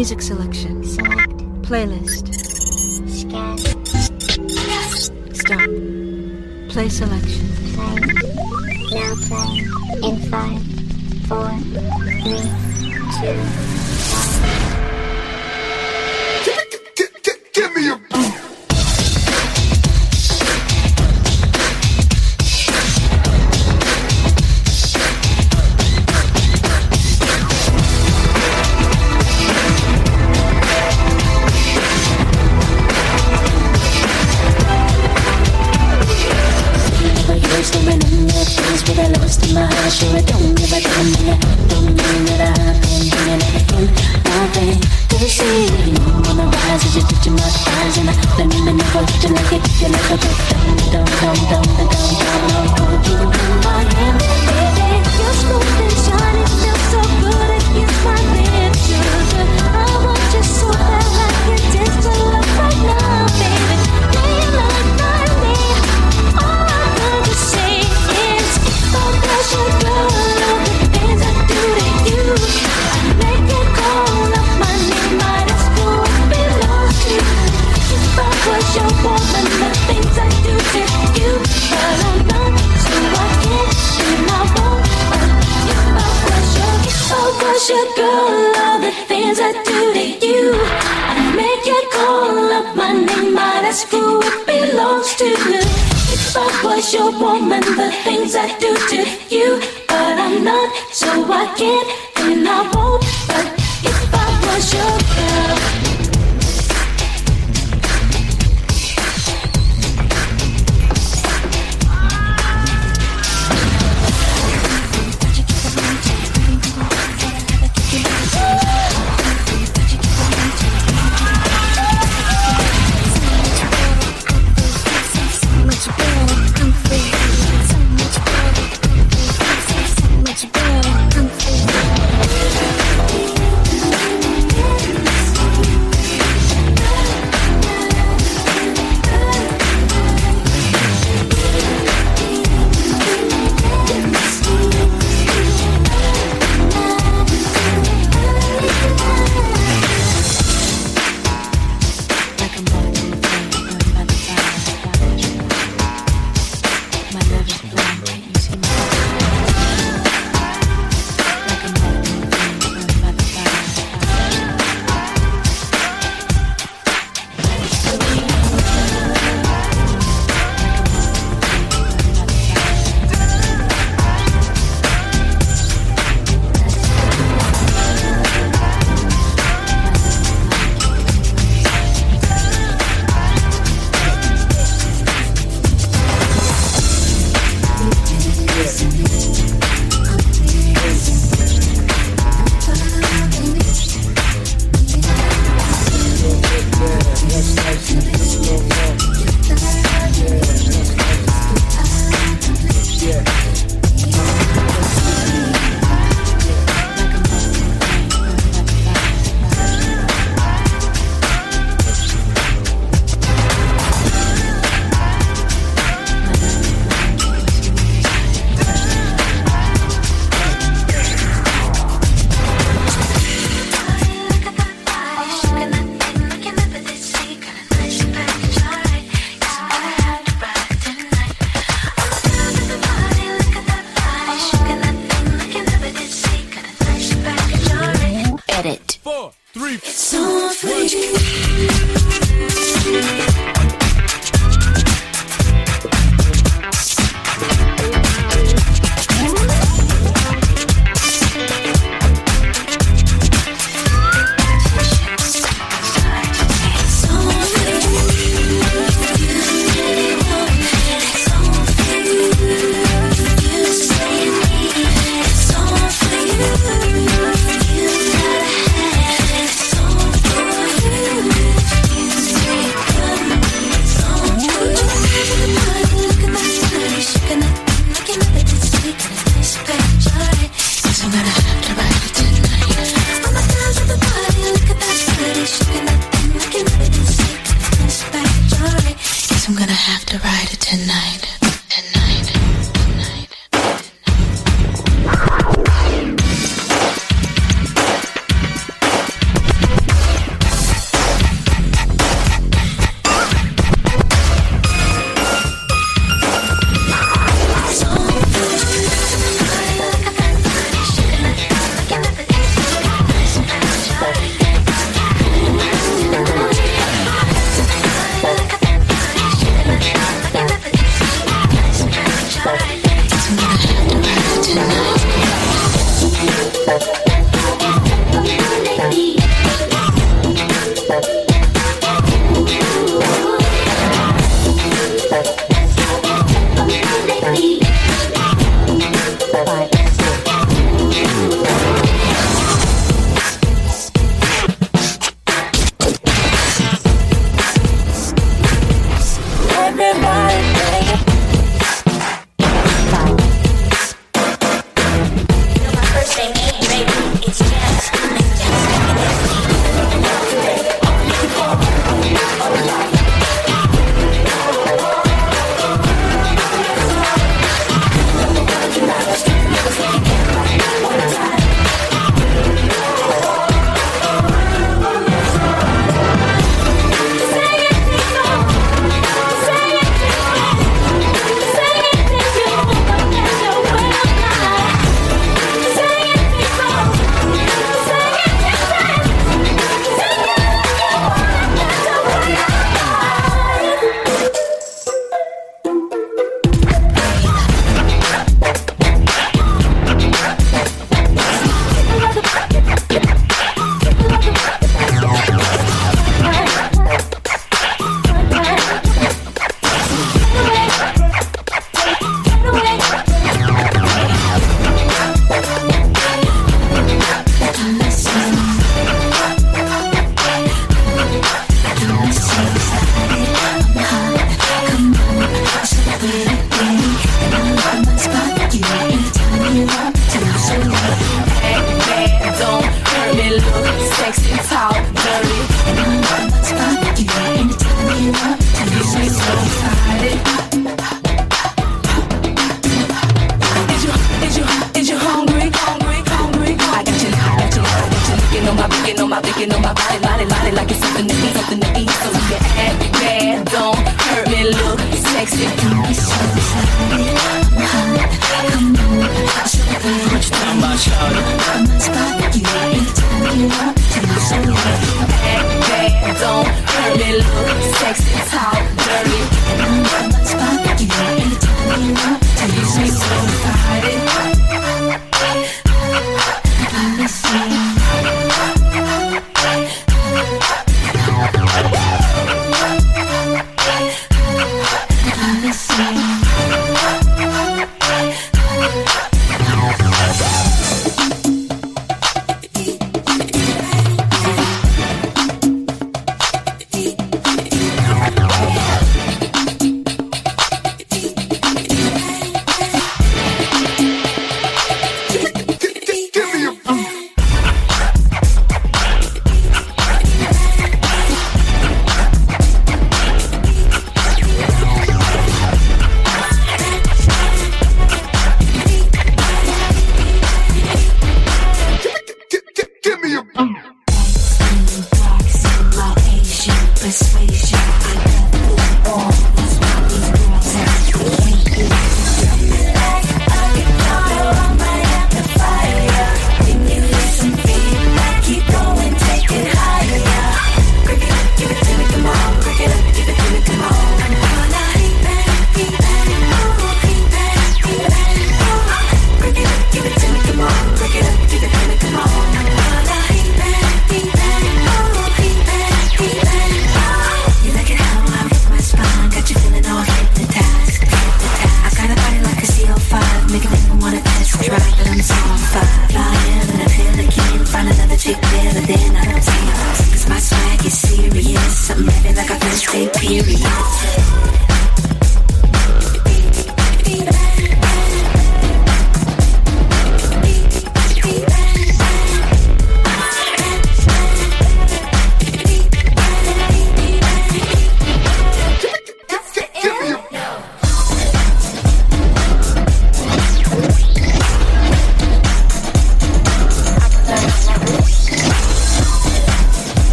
Music selection. Playlist. Stop. Play selection.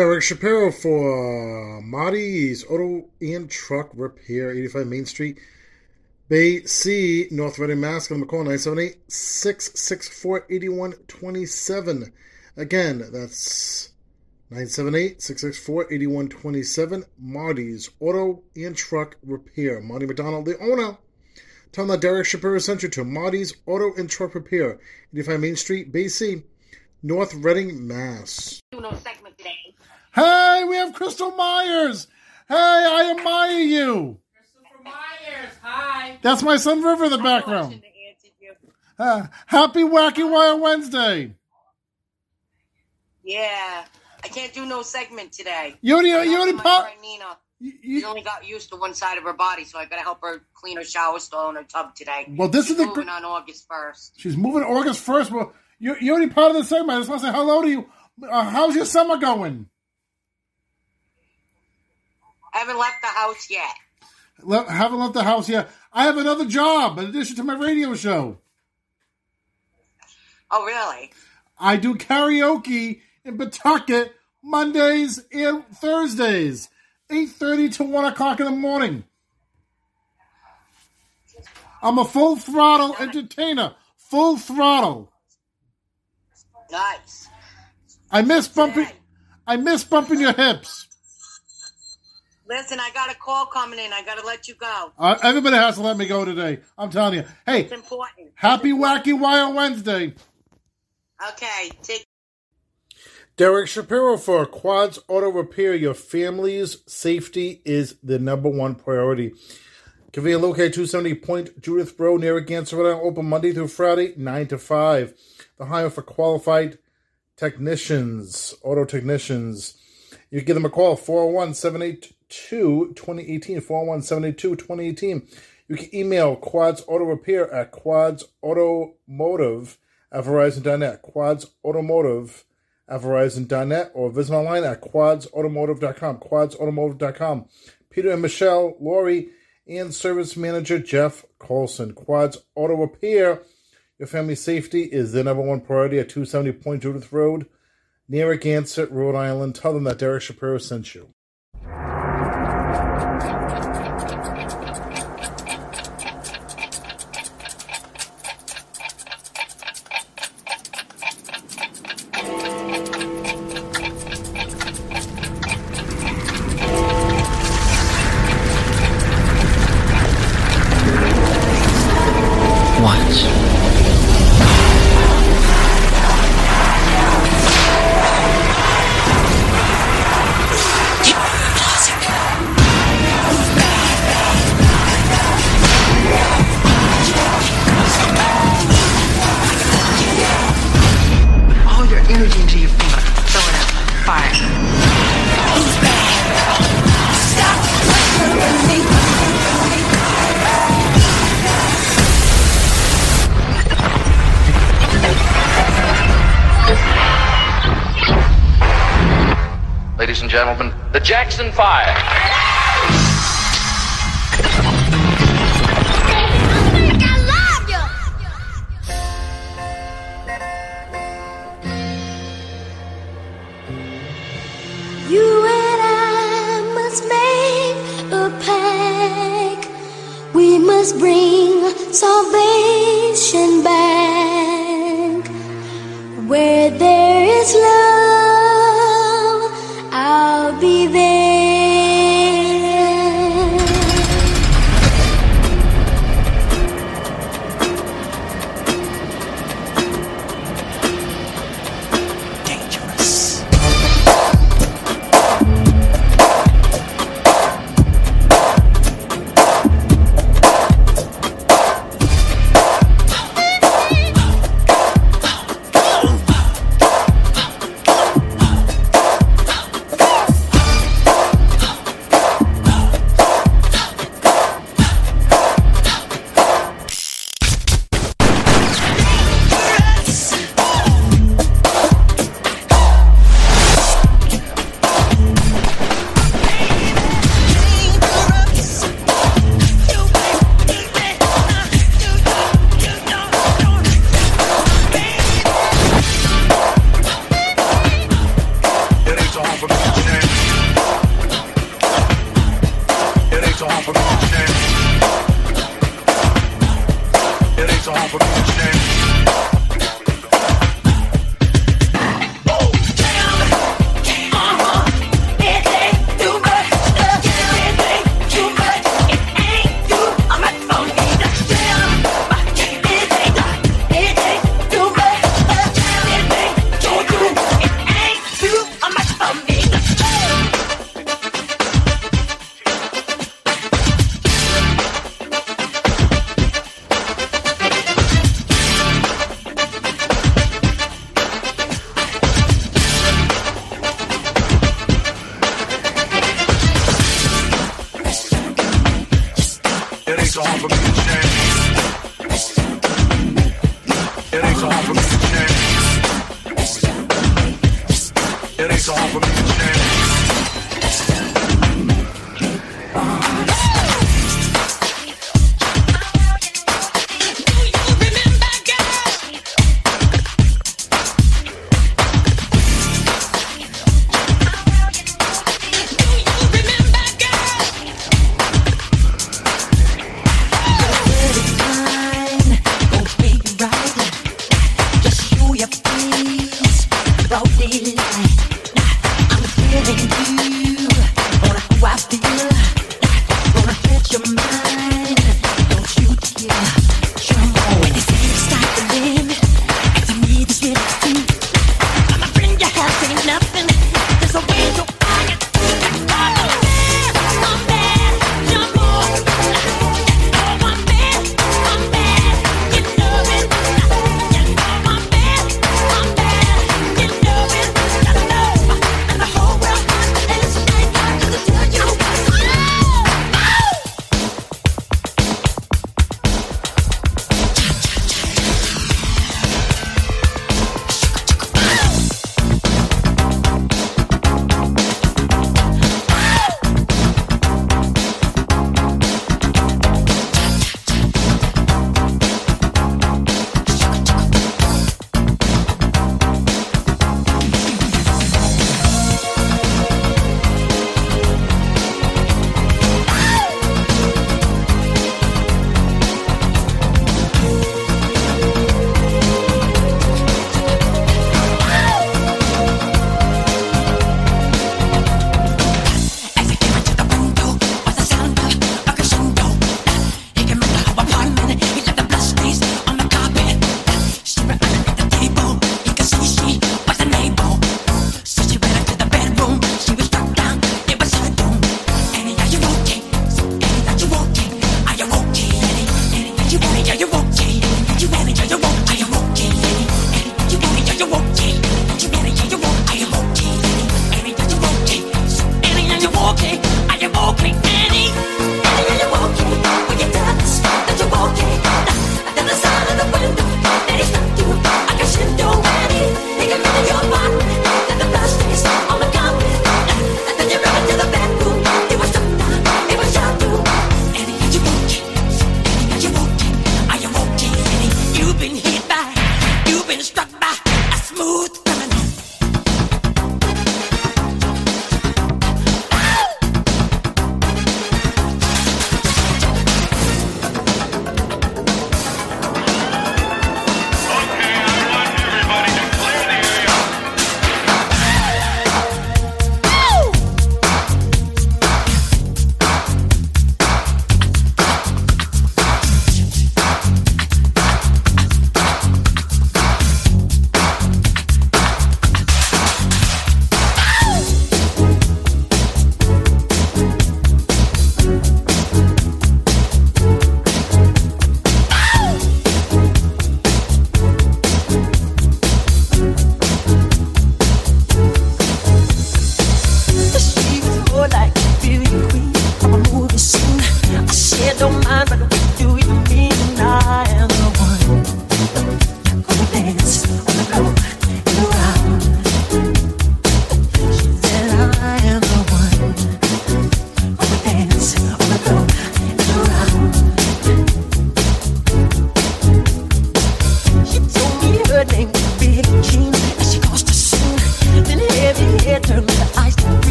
Derek Shapiro for uh, Marty's Auto and Truck Repair, 85 Main Street, Bay C, North Reading, Mass. Give them a call, 978 664 8127. Again, that's 978 664 8127. Marty's Auto and Truck Repair. Marty McDonald, the owner. Tell them that Derek Shapiro sent you to Marty's Auto and Truck Repair, 85 Main Street, Bay C, North Reading, Mass. Do no segment. Hey, we have Crystal Myers. Hey, I admire you. Myers, hi. That's my son River in the background. Uh, happy Wacky Wire Wednesday. Yeah, I can't do no segment today. You already- you My already friend pop- Nina. She only got used to one side of her body, so I gotta help her clean her shower stall and her tub today. Well, this She's is the moving gr- on August first. She's moving August 1st. Well, you, you're already part of the segment. I just want to say hello to you. Uh, how's your summer going? I haven't left the house yet. Le- haven't left the house yet. I have another job in addition to my radio show. Oh, really? I do karaoke in Pawtucket Mondays and Thursdays, 8.30 to 1 o'clock in the morning. I'm a full throttle entertainer. Full throttle. Nice. I miss bumping. I miss bumping your hips. Listen, I got a call coming in. I gotta let you go. Uh, everybody has to let me go today. I'm telling you. Hey, It's important. happy Wacky Wire Wednesday. Okay, take Derek Shapiro for Quads Auto Repair. Your family's safety is the number one priority. Convenient located 270 Point Judith Road Narragansett Rhode Island. Open Monday through Friday, 9 to 5. The hire for qualified technicians, auto technicians. You can give them a call, 401 782 2018. 401 782 2018. You can email Quads Auto Repair at Quads Automotive at Verizon.net. Quads Automotive at Verizon.net or visit online at quadsautomotive.com. Quadsautomotive.com. Peter and Michelle, Lori, and Service Manager Jeff Colson. Quads Auto Repair. Your family safety is the number one priority at 270 Point Judith Road, Narragansett, Rhode Island. Tell them that Derek Shapiro sent you. Five.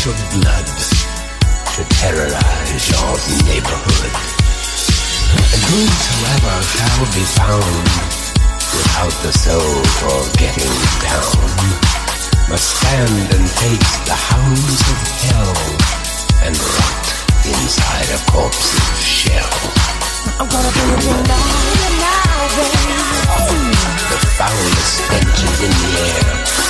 Search of blood to terrorize your neighborhood. And whosoever shall be found without the soul for getting down must stand and face the hounds of hell and rot inside a corpse's shell. I'm gonna it down now, baby. The foulest stench is in the air,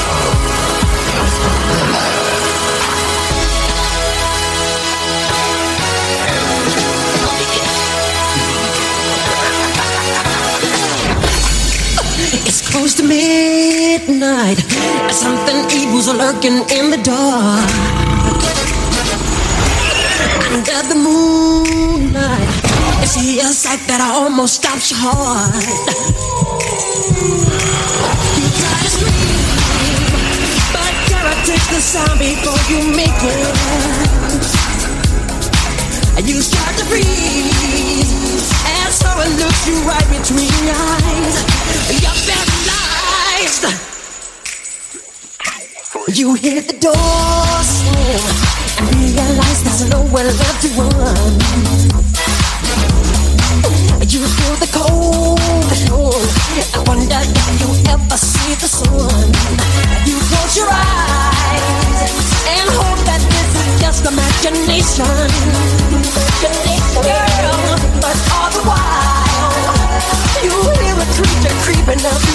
It's close to midnight. Something evil's lurking in the dark. Under the moonlight, you see a sight that almost stops your heart. You try to scream, but terror takes the sound before you make it. You start to freeze so someone looks you right between your eyes. You're paralyzed. You hear the door slam and realize there's nowhere left to run. You feel the cold. I wonder if you ever see the sun. Just imagination. Girl, but all the while you hear a creature creeping up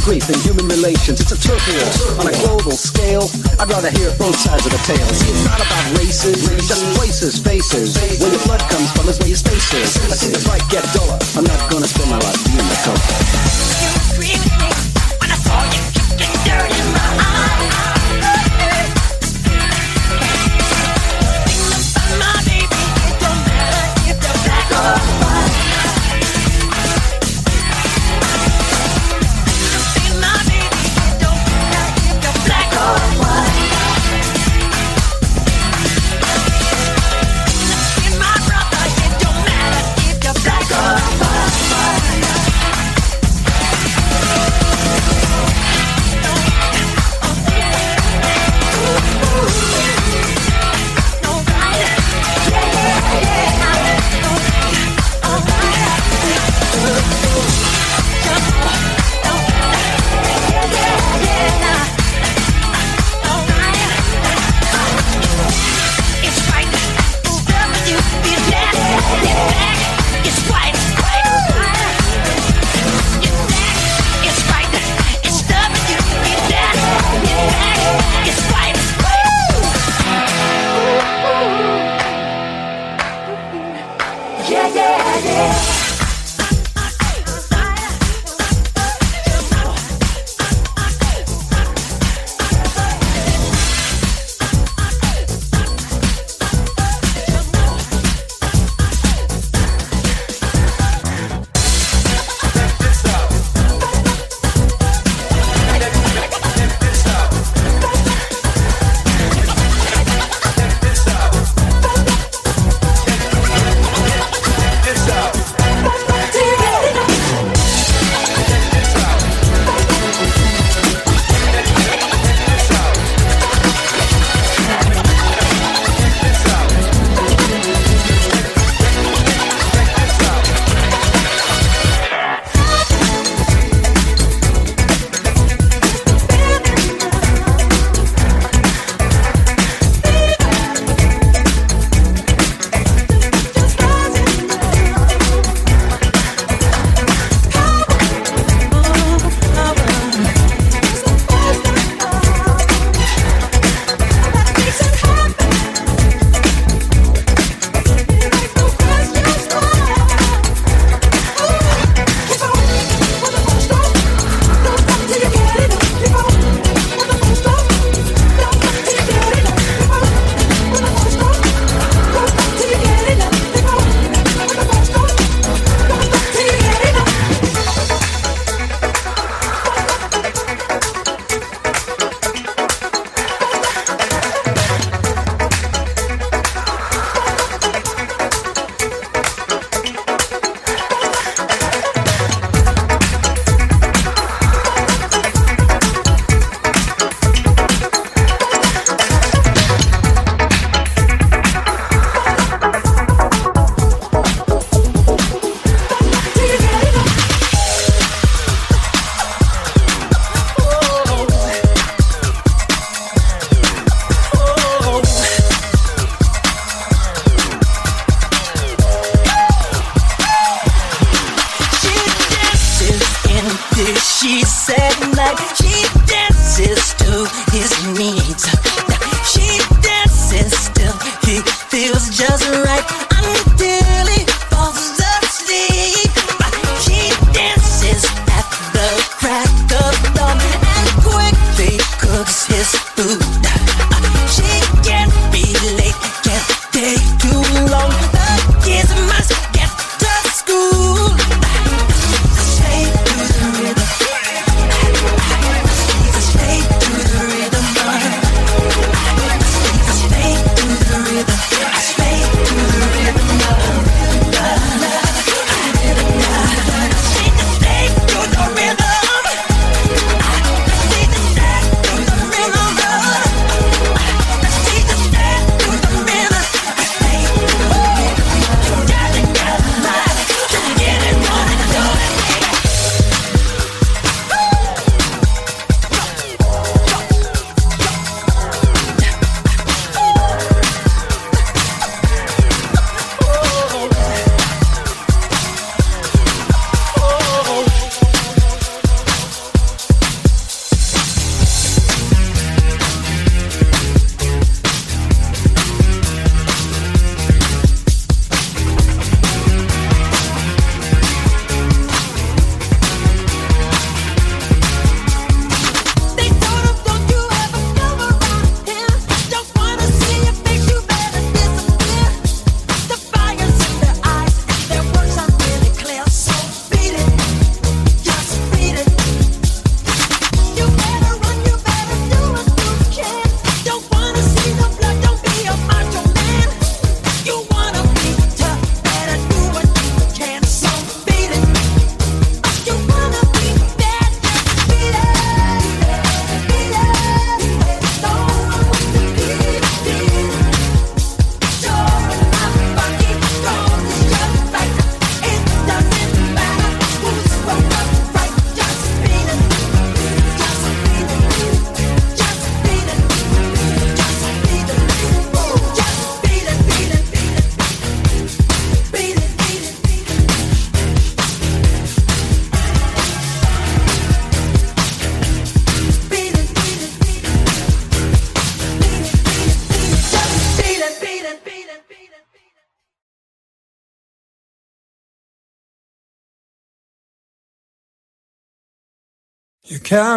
grief in human relations. It's a war on a global scale. I'd rather hear both sides of the tale. See, it's not about races, just places, faces. Where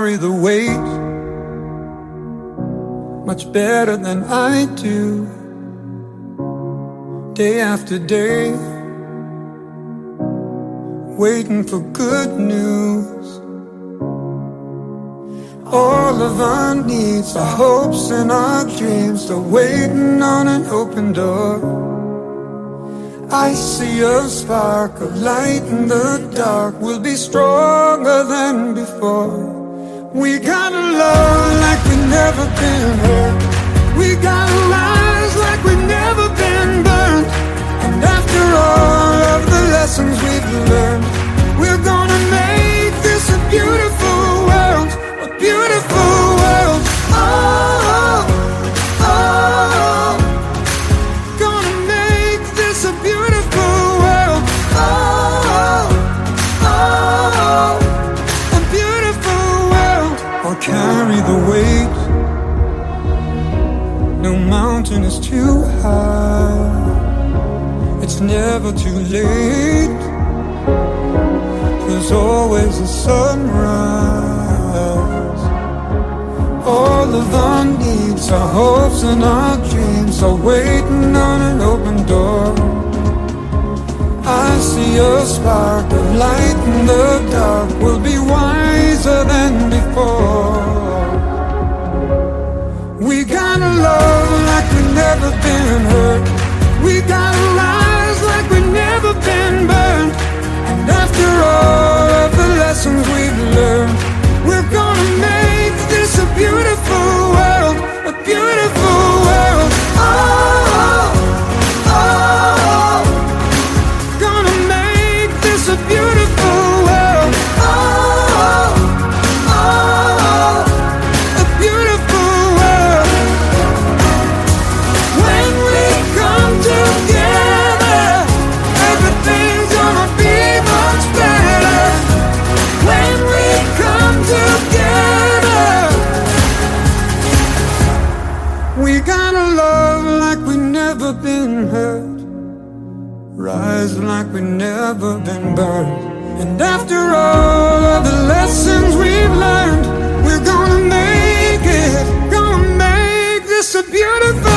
carry the weight much better than I do. Day after day, waiting for good news. All of our needs, our hopes and our dreams are waiting on an open door. I see a spark of light in the dark. We'll be stronger than before. We gotta love like we've never been hurt. We gotta rise like we've never been burned. And after all of the lessons we've learned, we're gonna make this a beautiful never too late. There's always a sunrise. All of our needs, our hopes and our dreams are waiting on an open door. I see a spark of light in the dark. We'll be wiser than before. We gotta love like we've never been hurt. We gotta lessons we've learned, never been burned. And after all of the lessons we've learned, we're gonna make it. Gonna make this a beautiful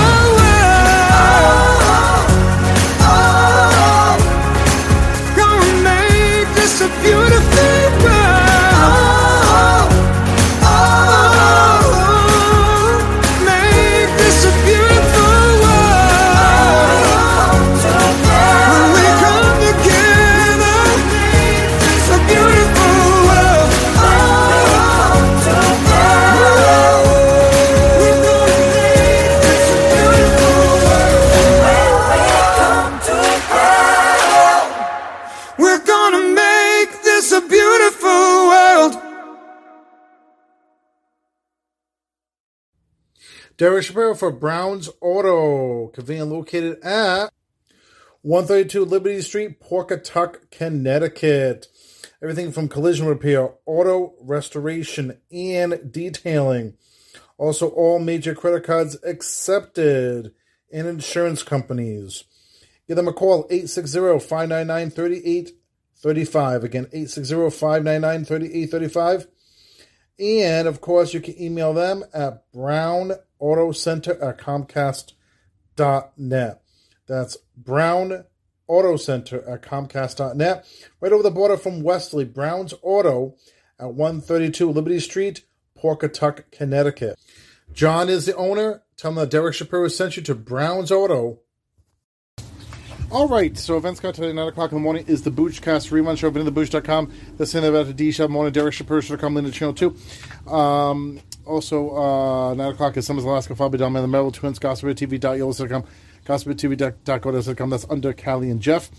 Derek Shapiro for Brown's Auto, conveniently located at 132 Liberty Street, Pawcatuck, Connecticut. Everything from collision repair, auto restoration, and detailing. Also, all major credit cards accepted and insurance companies. Give them a call, 860-599-3835. Again, 860-599-3835. And, of course, you can email them at brownautocenter at comcast.net. That's Brown Auto Center at Comcast.net. Right over the border from Westerly, Brown's Auto at 132 Liberty Street, Pawcatuck, Connecticut. John is the owner. Tell him that Derek Shapiro sent you to Brown's Auto. All right, so events got today, 9 o'clock in the morning, is the Boochcast rerun show, VinnyTheBooch.com. The Sunday about the D Shop morning, Derek Shapiro should come into channel 2. Um, also, uh, 9 o'clock is Summers Alaska, Fabi Dom and the Merrill Twins, GossipTV.com, GossipTV.com. That's under Callie and Jeff.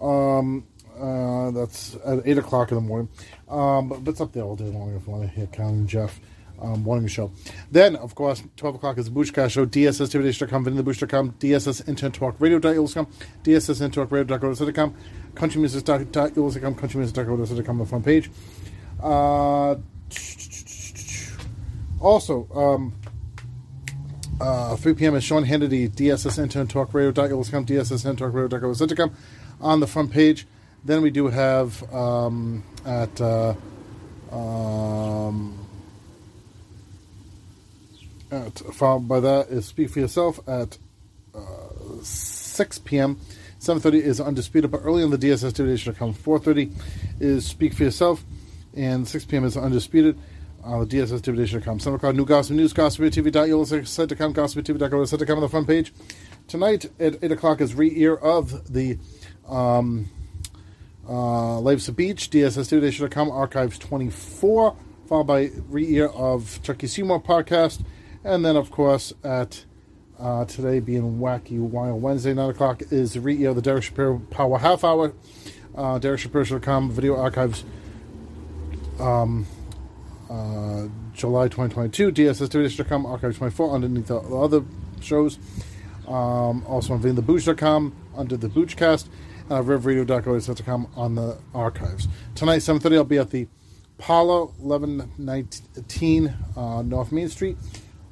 Um, uh, that's at 8 o'clock in the morning. Um, but, but it's up there all day long if you want to hear Callie and Jeff. Um, morning show. Then, of course, 12 o'clock is the Boochcast show, DSSTV.com, VinnyTheBooch.com, DSS Internet Talk Radio.com, DSS Internet Talk Radio.com, CountryMusic.com, CountryMusic.com the front page. Uh, also, um, uh, 3 p.m. is Sean Hannity, DSS Internet Talk Radio.com, DSS Internet Talk Radio.com on the front page. Then we do have um, at uh, um, at, followed by that is Speak for Yourself at uh, 6 p.m. 7.30 is Undisputed, but early on the DSS Divination.com. 4.30 is Speak for Yourself, and 6 p.m. is Undisputed the DSS Divination.com. 7 o'clock, New Gossip News, GossipTV.com, GossipTV.com on the front page. Tonight at 8 o'clock is re-ear of the um, uh, Lives of Beach, DSS Archives 24, followed by re-ear of Chucky Seymour podcast, and then, of course, at uh, today being Wacky Wild Wednesday, 9 o'clock, is the re-ear of the Derek Shapiro Power Half Hour, uh, DerekShapiro.com video archives, um, uh, July 2022, DSS Archives 24, underneath the, the other shows. Um, also on VinTheBooch.com under the Boochcast, and uh, RevRadio.com on the archives. Tonight, 7.30, I'll be at the Parlour 1119 uh, North Main Street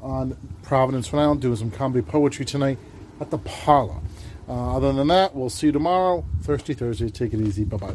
on Providence, Rhode Island, doing some comedy poetry tonight at the Parlour. Uh, other than that, we'll see you tomorrow, Thursday, Thursday. Take it easy. Bye bye.